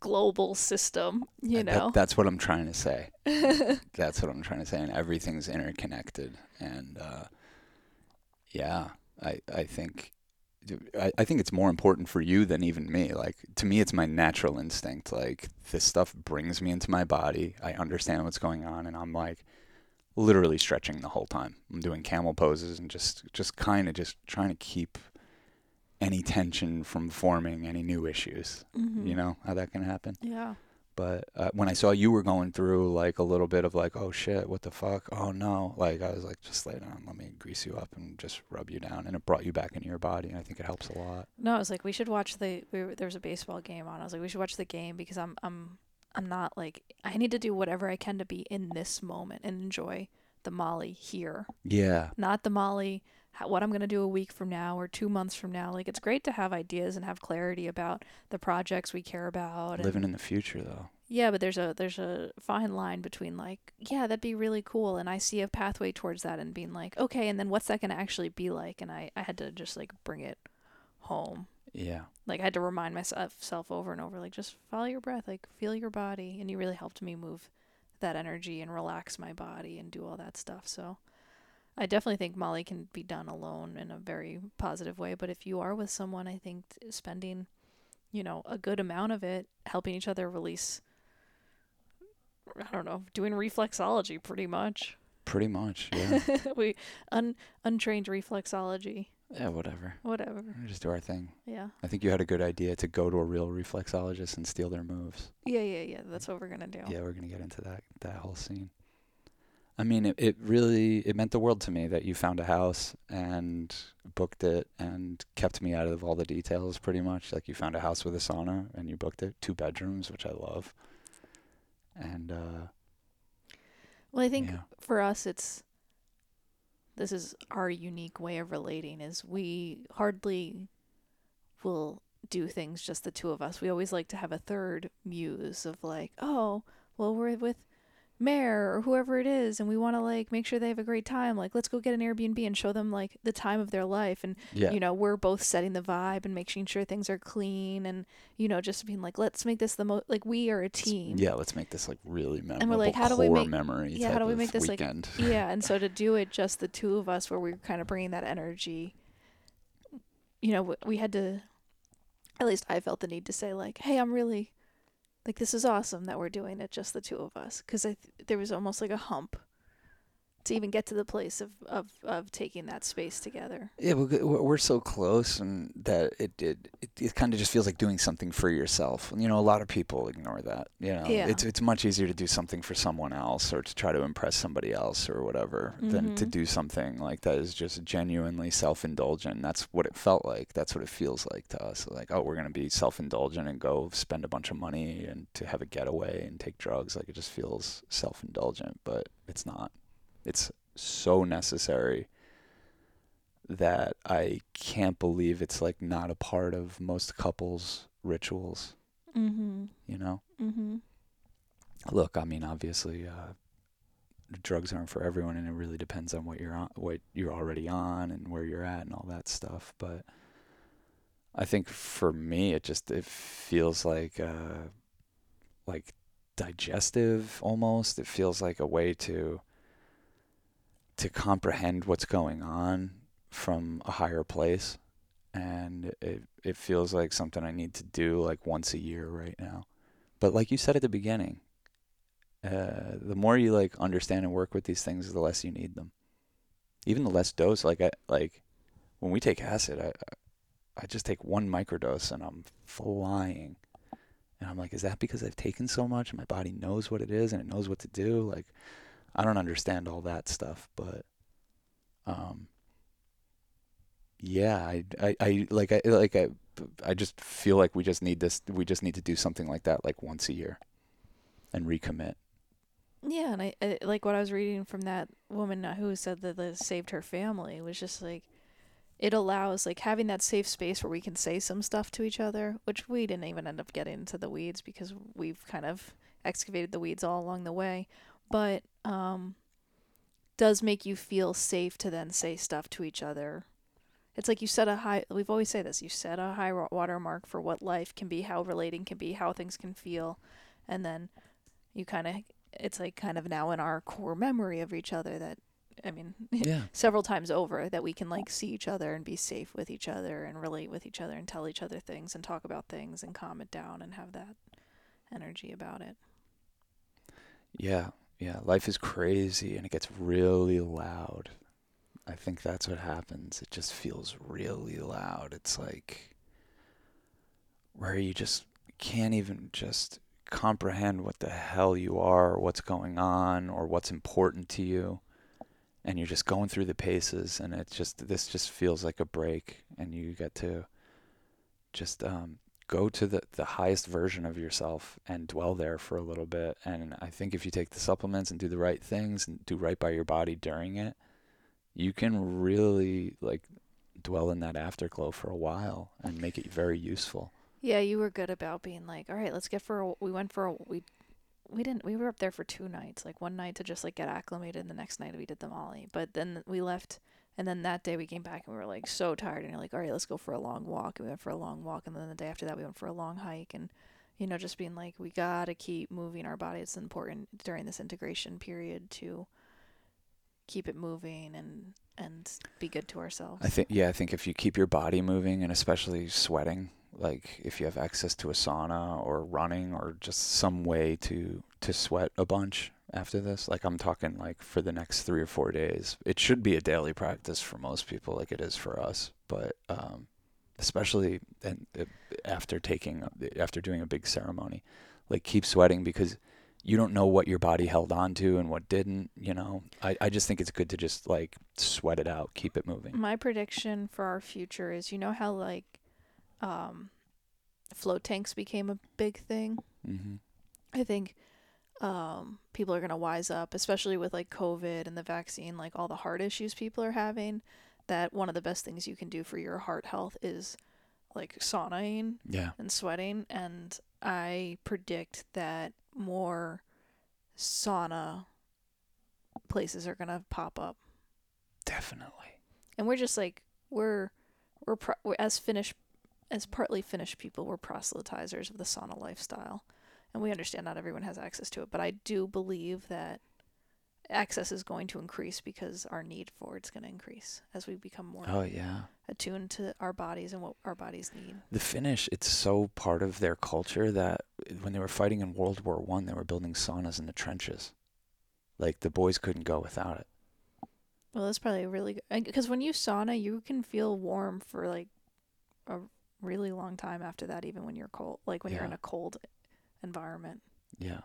global system, you That- know. that's what I'm trying to say. that's what I'm trying to say. And everything's interconnected. And uh, yeah, I I think I, I think it's more important for you than even me. Like to me, it's my natural instinct. Like this stuff brings me into my body. I understand what's going on, and I'm like literally stretching the whole time. I'm doing camel poses and just just kind of just trying to keep any tension from forming any new issues. Mhm. You know how that can happen. Yeah. But uh, when I saw you were going through like a little bit of like, oh shit, what the fuck? Oh no. Like I was like, just lay down, let me grease you up and just rub you down. And it brought you back into your body. And I think it helps a lot. No, I was like, we should watch the. We were, there was a baseball game on. I was like, we should watch the game because I'm I'm I'm not like I need to do whatever I can to be in this moment and enjoy the Molly here. Yeah. not the Molly, what I'm going to do a week from now or two months from now. Like, it's great to have ideas and have clarity about the projects we care about. and- Living in the future though. yeah, but there's a there's a fine line between like, yeah, that'd be really cool, and I see a pathway towards that, and being like, okay, and then what's that going to actually be like? And I I had to just like bring it home. Yeah. Like I had to remind myself self over and over, like just follow your breath, like feel your body, and you really helped me move that energy and relax my body and do all that stuff. So I definitely think Molly can be done alone in a very positive way, but if you are with someone, I think spending, you know, a good amount of it helping each other release I don't know, doing reflexology pretty much. Pretty much. Yeah. we un untrained reflexology, yeah. Whatever. whatever. We just do our thing. Yeah. I think you had a good idea to go to a real reflexologist and steal their moves. Yeah, yeah, yeah. That's what we're gonna do. Yeah, we're gonna get into that that whole scene. I mean, it, it really it meant the world to me that you found a house and booked it and kept me out of all the details pretty much. Like you found a house with a sauna and you booked it, two bedrooms, which I love. And uh Well, I think yeah. for us, it's this is our unique way of relating. Is we hardly will do things just the two of us. We always like to have a third muse of like, oh, well, we're with Mare or whoever it is, and we want to like make sure they have a great time. Like, let's go get an Airbnb and show them like the time of their life. And yeah. you know, we're both setting the vibe and making sure things are clean, and you know, just being like, let's make this the most like we are a team. Yeah, let's make this like really memorable and we're like, how do we make- memory. yeah, how do we make this, like, weekend. yeah and so to do it just the two of us where we are kind of bringing that energy you know we had to at least i felt the need to say like hey i'm really like this is awesome that we're doing it just the two of us because I th- there was almost like a hump to even get to the place of, of, of taking that space together Yeah, we're, we're so close, and that it it, it, it kind of just feels like doing something for yourself. You know, a lot of people ignore that. You know, Yeah. it's it's much easier to do something for someone else or to try to impress somebody else or whatever than to Mhm. do something like that is just genuinely self-indulgent. That's what it felt like. That's what it feels like to us. Like, oh, we're gonna be self-indulgent and go spend a bunch of money and to have a getaway and take drugs. Like, it just feels self-indulgent, but it's not. It's so necessary that I can't believe it's like not a part of most couples' rituals, mm-hmm you know? mm-hmm Look, I mean, obviously, uh, drugs aren't for everyone, and it really depends on what you're on, what you're already on, and where you're at, and all that stuff. But I think for me, it just it feels like uh, like digestive almost. It feels like a way to to comprehend what's going on from a higher place, and it it feels like something I need to do like once a year right now. But like you said at the beginning, uh, the more you like understand and work with these things, the less you need them. Even the less dose, like I like when we take acid, I I just take one microdose and I'm flying. And I'm like, is that because I've taken so much and my body knows what it is and it knows what to do? Like, I don't understand all that stuff, but um, yeah, I, I, I like, I like, I, I just feel like we just need this. We just need to do something like that, like once a year, and recommit. Yeah, and I, I like what I was reading from that woman uh, who said that this saved her family was just like it allows like having that safe space where we can say some stuff to each other, which we didn't even end up getting into the weeds because we've kind of excavated the weeds all along the way, but um does make you feel safe to then say stuff to each other. It's like you set a high we've always say this, you set a high wa- watermark for what life can be, how relating can be, how things can feel, and then you kind of it's like kind of now in our core memory of each other that I mean Yeah, several times over that we can like see each other and be safe with each other and relate with each other and tell each other things and talk about things and calm it down and have that energy about it. yeah, yeah. Life is crazy and it gets really loud. I think that's what happens. It just feels really loud. It's like where you just can't even just comprehend what the hell you are or what's going on or what's important to you. And you're just going through the paces and it's just this just feels like a break and you get to just um go to the, the highest version of yourself and dwell there for a little bit. And I think if you take the supplements and do the right things and do right by your body during it, you can really like dwell in that afterglow for a while and make it very useful. Yeah, you were good about being like, all right, let's get for a, we went for a, we we didn't we were up there for two nights, like one night to just like get acclimated and the next night we did the Molly. But then we left and then that day we came back and we were like so tired and you're like, all right, let's go for a long walk. And we went for a long walk and then the day after that we went for a long hike and you know, just being like, we gotta keep moving our body. It's important during this integration period to keep it moving and and be good to ourselves. I think yeah, I think if you keep your body moving and especially sweating, like if you have access to a sauna or running or just some way to to sweat a bunch after this, like I'm talking like for the next 3 or 4 days. It should be a daily practice for most people like it is for us, but um especially and uh, after taking after doing a big ceremony, like keep sweating because you don't know what your body held on to and what didn't. You know, I I just think it's good to just like sweat it out, keep it moving. My prediction for our future is you know how like um float tanks became a big thing? Mm-hmm. I think um people are going to wise up, especially with like COVID and the vaccine, like all the heart issues people are having, that one of the best things you can do for your heart health is like saunaing Yeah. and sweating and I predict that more sauna places are going to pop up. Definitely. and we're just like we're we're, pro- we're as Finnish as partly Finnish people we're proselytizers of the sauna lifestyle and we understand not everyone has access to it but I do believe that access is going to increase because our need for it's going to increase as we become more Oh yeah. attuned to our bodies and what our bodies need The Finnish, it's so part of their culture that when they were fighting in World War One, they were building saunas in the trenches. Like the boys couldn't go without it. well that's probably really good because when you sauna you can feel warm for like a really long time after that even when you're cold like when you're in a cold environment Yeah.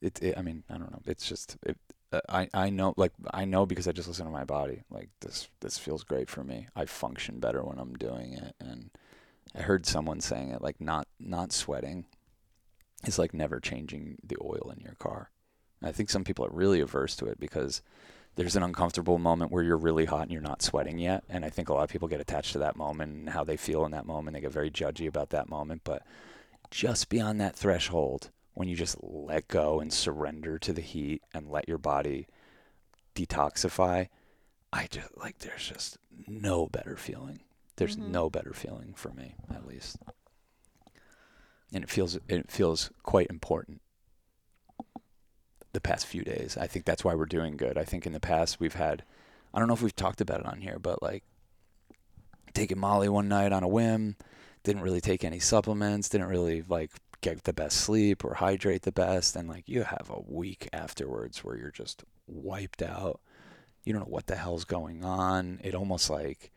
It, it I mean, I don't know. It's just it, uh, I I know like I know because I just listen to my body. Like this this feels great for me. I function better when I'm doing it and I heard someone saying it like not not sweating is like never changing the oil in your car. And I think some people are really averse to it because there's an uncomfortable moment where you're really hot and you're not sweating yet. And I think a lot of people get attached to that moment and how they feel in that moment. They get very judgy about that moment. But just beyond that threshold, when you just let go and surrender to the heat and let your body detoxify, I just like there's just no better feeling. There's Mhm. no better feeling for me, at least. And it feels it feels quite important. The past few days, I think that's why we're doing good. I think in the past we've had, I don't know if we've talked about it on here, but like taking Molly one night on a whim, didn't really take any supplements, didn't really like get the best sleep or hydrate the best, and like you have a week afterwards where you're just wiped out. You don't know what the hell's going on. It almost like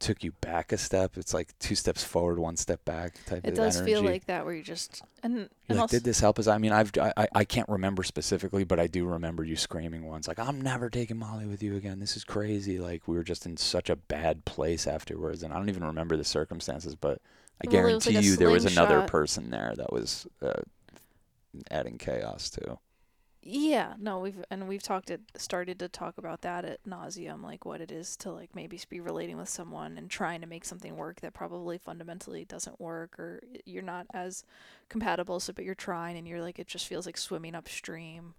took you back a step. It's like two steps forward, one step back type of thing. It does energy. feel like that where you just and, and like, also, did this help us? I mean, I've I, I- I can't remember specifically, but I do remember you screaming once, like, "I'm never taking Molly with you again. This is crazy." Like we were just in such a bad place afterwards, and I don't even remember the circumstances, but I Well, guarantee like you there was another person there that was uh, adding chaos too. Yeah no we've and we've talked it started to talk about that at nauseum like what it is to like maybe be relating with someone and trying to make something work that probably fundamentally doesn't work or you're not as compatible so but you're trying and you're like it just feels like swimming upstream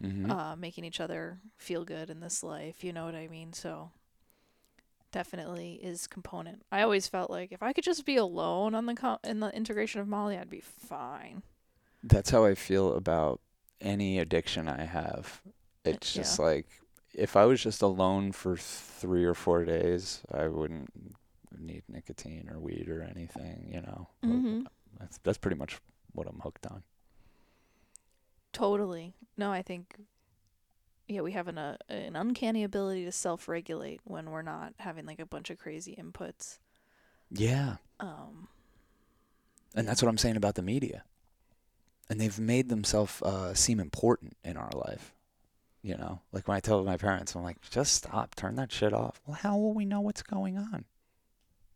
hmm uh making each other feel good in this life you know what i mean? So definitely is component. I always felt like if i could just be alone on the co- in the integration of molly i'd be fine. That's how I feel about any addiction I have. It's yeah. just like if I was just alone for three or four days, I wouldn't need nicotine or weed or anything. You know, mm-hmm. that's that's pretty much what I'm hooked on. Totally. No, I think yeah, we have an uh, an uncanny ability to self-regulate when we're not having like a bunch of crazy inputs. Yeah, Um and that's what I'm saying about the media. And they've made themselves uh, seem important in our life. You know, like when I tell my parents, I'm like, just stop, turn that shit off. Well, how will we know what's going on?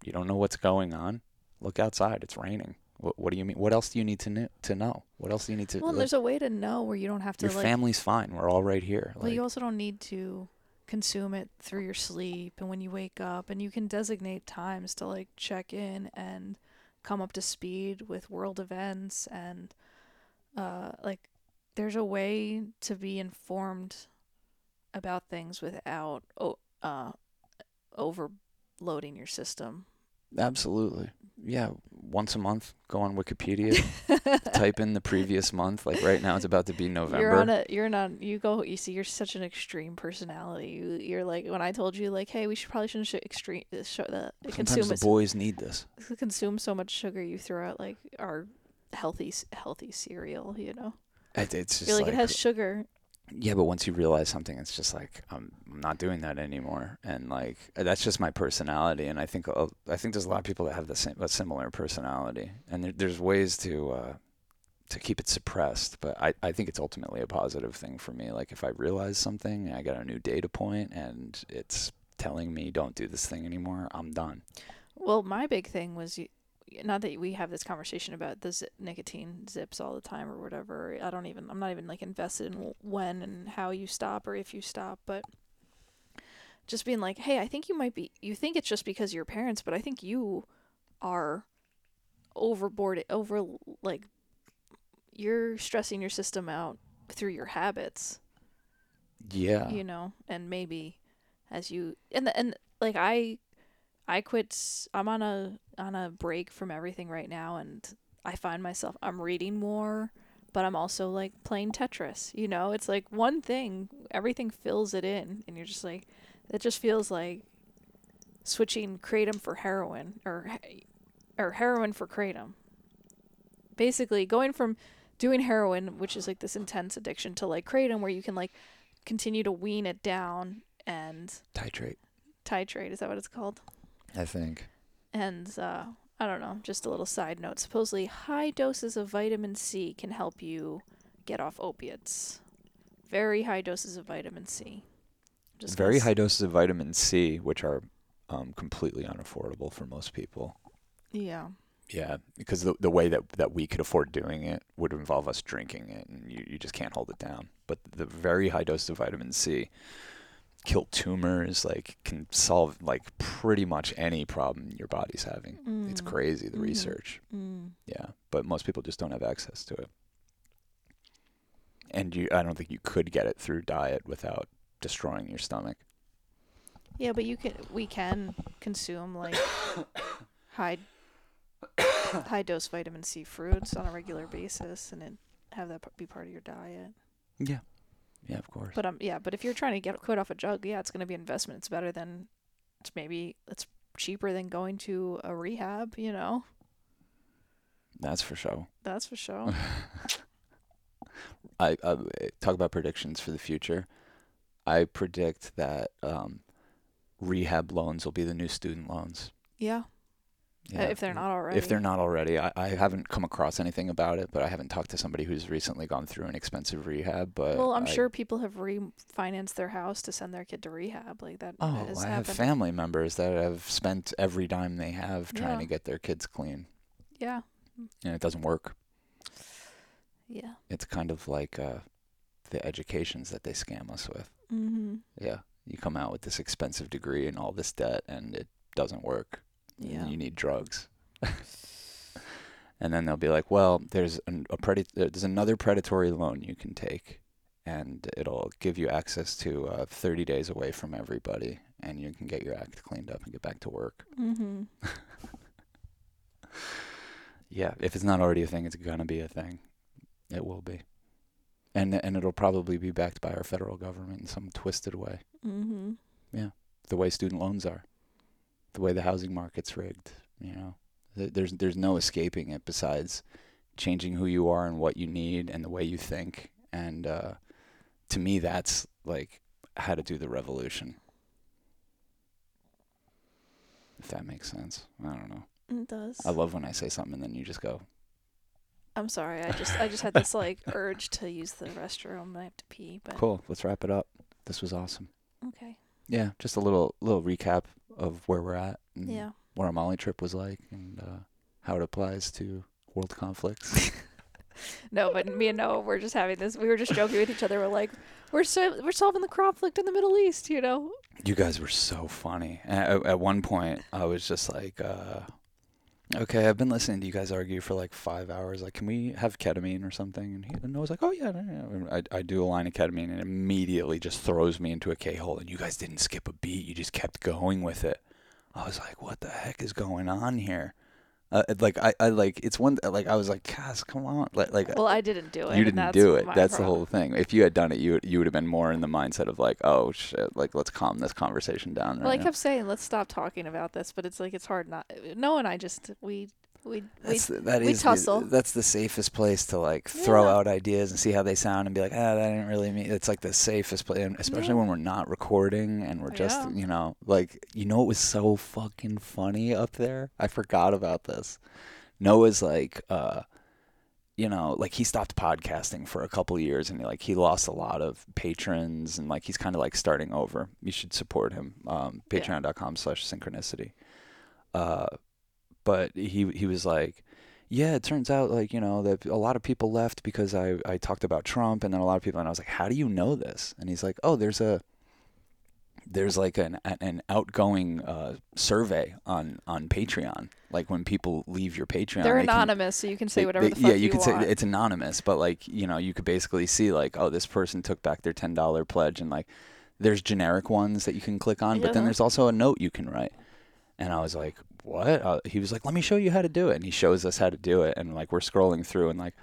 You don't know what's going on? Look outside, it's raining. What, what do you mean? What else do you need to know? To know? What else do you need to? well, like, there's a way to know where you don't have to your like family's fine. We're all right here. well, Like, you also don't need to consume it through your sleep and when you wake up and you can designate times to like check in and come up to speed with world events and uh like there's a way to be informed about things without uh overloading your system absolutely. Yeah, once a month, go on Wikipedia, type in the previous month. Like right now, it's about to be November. You're on a you're not you go you see you're such an extreme personality. You you're like when I told you like hey we should probably shouldn't sh- extreme uh, show the Sometimes consume the boys need this. consume so much sugar you throw out like our healthy healthy cereal. You know It, it's just you're like, like, it has sugar. yeah, but once you realize something, it's just like I'm, I'm not doing that anymore, and like that's just my personality. And I think uh, I think there's a lot of people that have the same a similar personality, and there, there's ways to uh, to keep it suppressed. But I, I think it's ultimately a positive thing for me. Like if I realize something, I got a new data point, and it's telling me don't do this thing anymore. I'm done. Well, my big thing was not that we have this conversation about the zi- nicotine zips all the time or whatever. I don't even. I'm not even like invested in when and how you stop or if you stop, but just being like, hey, I think you might be. You think it's just because your parents, but I think you are overboard. Over like you're stressing your system out through your habits Yeah. you know and maybe as you and the, and like i i quit I'm on a on a break from everything right now and i find myself i'm reading more but i'm also like playing tetris you know it's like one thing everything fills it in and you're just like it just feels like switching kratom for heroin or or heroin for kratom basically going from doing heroin which is like this intense addiction to like kratom where you can like continue to wean it down and Titrate. titrate. Is that what it's called? I think. And uh, I don't know. Just a little side note. Supposedly, high doses of vitamin C can help you get off opiates. Very high doses of vitamin C. Just Very high doses of vitamin C, which are um, completely unaffordable for most people. Yeah. Yeah, because the the way that that we could afford doing it would involve us drinking it, and you, you just can't hold it down. But the very high dose of vitamin C kill tumors, like can solve like pretty much any problem your body's having. It's Mm. crazy the Mhm. research. Mm. Yeah, but most people just don't have access to it. And you, I don't think you could get it through diet without destroying your stomach. Yeah, but you can. We can consume like high high dose vitamin C fruits on a regular basis, and then have that be part of your diet. Yeah, yeah, of course. But um, yeah, but if you're trying to get quit off a drug, yeah, it's going to be investment. It's better than it's maybe it's cheaper than going to a rehab. You know, That's for sure. that's for sure. I, I talk about predictions for the future. I predict that um, rehab loans will be the new student loans. yeah, uh, if they're not already. If they're not already, I, I haven't come across anything about it, but I haven't talked to somebody who's recently gone through an expensive rehab. But Well, I'm I- sure people have refinanced their house to send their kid to rehab. Like that Oh, I have family members that have spent every dime they have trying Yeah. to get their kids clean, yeah, and it doesn't work. yeah. It's kind of like uh, the educations that they scam us with. Mm-hmm. Yeah, you come out with this expensive degree and all this debt, and it doesn't work. And Yeah. you need drugs. and then they'll be like, "Well, there's an, a pred- there's another predatory loan you can take, and it'll give you access to uh, 30 days away from everybody, and you can get your act cleaned up and get back to work." Mm-hmm. Yeah, if it's not already a thing, it's gonna be a thing. It will be, and and it'll probably be backed by our federal government in some twisted way, Mm-hmm. Yeah, the way student loans are, the way the housing market's rigged. You know, there's there's no escaping it besides changing who you are and what you need and the way you think. And uh, to me, that's like how to do the revolution. If that makes sense, I don't know. It does. I love when I say something and then you just go, I'm sorry. I just I just had this like urge to use the restroom. I have to pee, but "Cool, let's wrap it up." This was awesome. okay. Yeah, just a little little recap of where we're at and Yeah. what our Molly trip was like and uh, how it applies to world conflicts. No, but me and Noah were just having this. We were just joking with each other. We're like, we're so, we're solving the conflict in the Middle East, you know? You guys were so funny. At, at one point, I was just like, uh, "Okay, I've been listening to you guys argue for like five hours. Like, can we have ketamine or something?" And he and Noah's like, "Oh yeah." yeah, yeah." I, I do a line of ketamine, and immediately just throws me into a K hole. And you guys didn't skip a beat. You just kept going with it. I was like, "What the heck is going on here?" Uh, like I, I like it's one like I was like, "Cass, come on!" Like, like Well, I didn't do it. you didn't do it. That's the whole thing. If you had done it, you would- you would have been more in the mindset of like, oh shit, like let's calm this conversation down. Well, I now. kept saying, let's stop talking about this, but it's like it's hard not. No, and I just we we we That's that we is the- tussle. that's the safest place to like throw Yeah. out ideas and see how they sound and be like, ah, that didn't really mean. It's like the safest place, and especially Yeah. when we're not recording and we're just Yeah. you know like you know it was so fucking funny up there. I forgot about this. Noah's like uh you know, like he stopped podcasting for a couple of years and like he lost a lot of patrons and like he's kind of like starting over. You should support him. Um, Patreon.com slash synchronicity. Uh, but he he was like, yeah, it turns out like you know that a lot of people left because I I talked about Trump and then a lot of people and I was like, how do you know this? And he's like, oh, there's a there's like an an outgoing uh, survey on on Patreon. Like when people leave your Patreon, They're they can- anonymous, so you can say they- whatever they- the fuck yeah, you, could want. say it's anonymous, but like you know, you could basically see like, oh, this person took back their ten dollar pledge, and like, there's generic ones that you can click on, but then there's also a note you can write. And I was like, what? Uh, he was like, let me show you how to do it, and he shows us how to do it, and like we're scrolling through, and like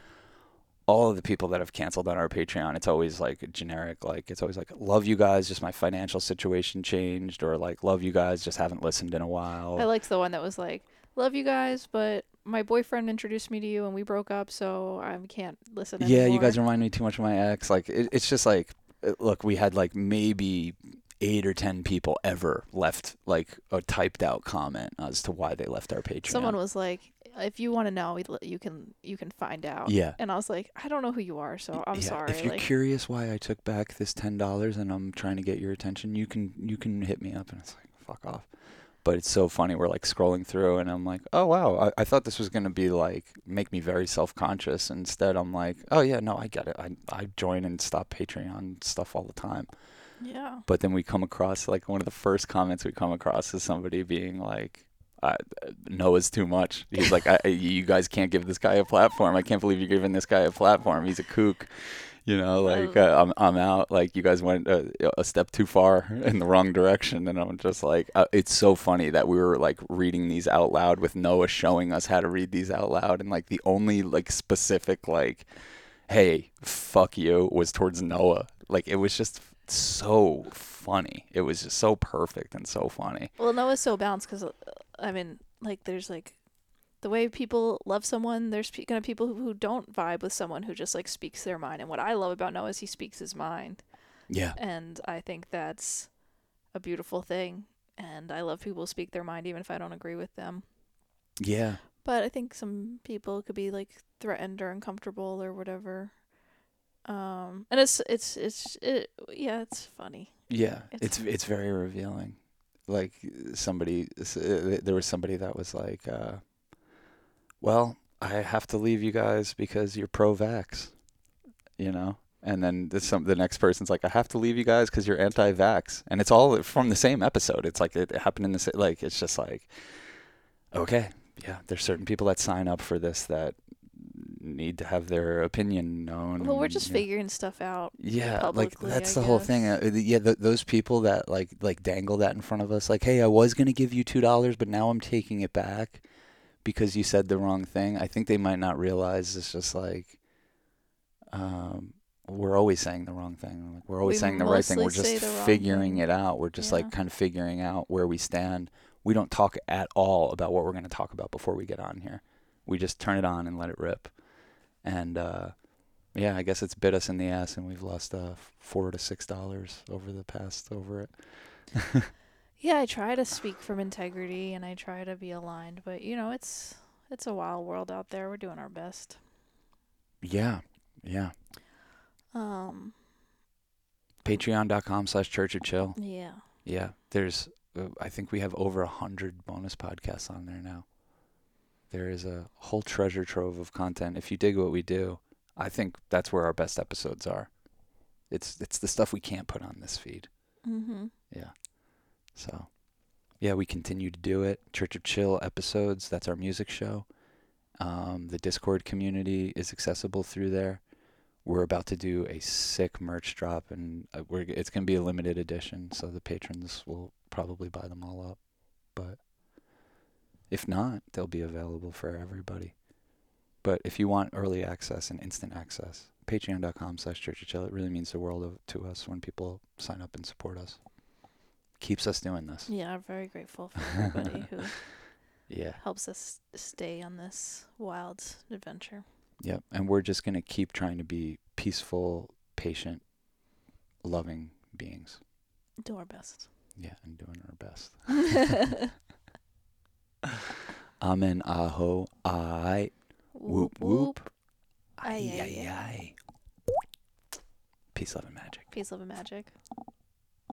all of the people that have canceled on our Patreon, it's always like generic, like it's always like, love you guys, just my financial situation changed, or like, love you guys, just haven't listened in a while. I liked the one that was like, "Love you guys, but my boyfriend introduced me to you and we broke up, so I can't listen Yeah, anymore." you guys remind me too much of my ex. Like, it, it's just like, look, we had like maybe eight or ten people ever left like a typed out comment as to why they left our Patreon. Someone was like, "If you want to know, you can you can find out." yeah. And I was like, "I don't know who you are, so I'm yeah. sorry." If you're like, curious why I took back this ten dollars and I'm trying to get your attention, you can you can hit me up and it's like fuck off. But it's so funny. We're like scrolling through and I'm like, oh wow, I, I thought this was gonna be like make me very self conscious. Instead, I'm like, oh yeah, no, I get it. I I join and stop Patreon stuff all the time. Yeah. But then we come across like one of the first comments we come across is somebody being like, uh, "Noah's too much." He's like, I, "You guys can't give this guy a platform. I can't believe you're giving this guy a platform. He's a kook." You know, like uh, I'm I'm out. Like you guys went a, a step too far in the wrong direction, and I'm just like, uh, it's so funny that we were like reading these out loud with Noah showing us how to read these out loud, and like the only like specific like, hey, fuck you was towards Noah. Like it was just so funny. It was just so perfect and so funny. Well, Noah's so balanced because, uh, I mean, like, there's like the way people love someone. There's pe- gonna people who, who don't vibe with someone who just like speaks their mind. And what I love about Noah is he speaks his mind, Yeah. and I think that's a beautiful thing. And I love people who speak their mind, even if I don't agree with them. Yeah. But I think some people could be like threatened or uncomfortable or whatever. Um, and it's it's it's it, yeah, it's funny. Yeah. It's- It's it's very revealing. Like somebody uh, there was somebody that was like uh well, I have to leave you guys because you're pro-vax. You know? And then the, some the next person's like, I have to leave you guys because you're anti-vax, and it's all from the same episode. It's like it happened in the like it's just like, okay, yeah. There's certain people that sign up for this that need to have their opinion known. Well, we're and, just know. stuff out. Yeah, like that's I the whole thing. Uh, yeah, th- those people that like like dangle that in front of us, like, hey, I was gonna give you two dollars, but now I'm taking it back because you said the wrong thing. I think they might not realize it's just like, um, we're always saying the wrong thing. Like, we're always We saying the right thing. We're just say the wrong figuring thing. it out. We're just Yeah. like kind of figuring out where we stand. We don't talk at all about what we're gonna talk about before we get on here. We just turn it on and let it rip. And uh, yeah, I guess it's bit us in the ass, and we've lost uh, four to six dollars over the past over it. Yeah, I try to speak from integrity and I try to be aligned, but you know, it's it's a wild world out there. We're doing our best. Yeah, yeah. Um, Patreon.com slash Church of Chill. yeah. Yeah, there's. Uh, I think we have over a hundred bonus podcasts on there now. There is a whole treasure trove of content. If you dig what we do, I think that's where our best episodes are. It's it's the stuff we can't put on this feed. Mhm. Yeah. So, yeah, we continue to do it. Church of Chill episodes, that's our music show. Um, the Discord community is accessible through there. We're about to do a sick merch drop, and uh, we're, it's going to be a limited edition, so the patrons will probably buy them all up. But if not, they'll be available for everybody. But if you want early access and instant access, patreon.com slash church of chill. It really means the world of, to us when people sign up and support us keeps us doing this. Yeah, I'm very grateful for everybody who Yeah. helps us stay on this wild adventure. Yep. And we're just going to keep trying to be peaceful, patient, loving beings. Do our best. Yeah, and doing our best. Amen. Aho. I. Whoop, whoop. Aye, aye, aye. Peace, love, and magic. Peace, love, and magic.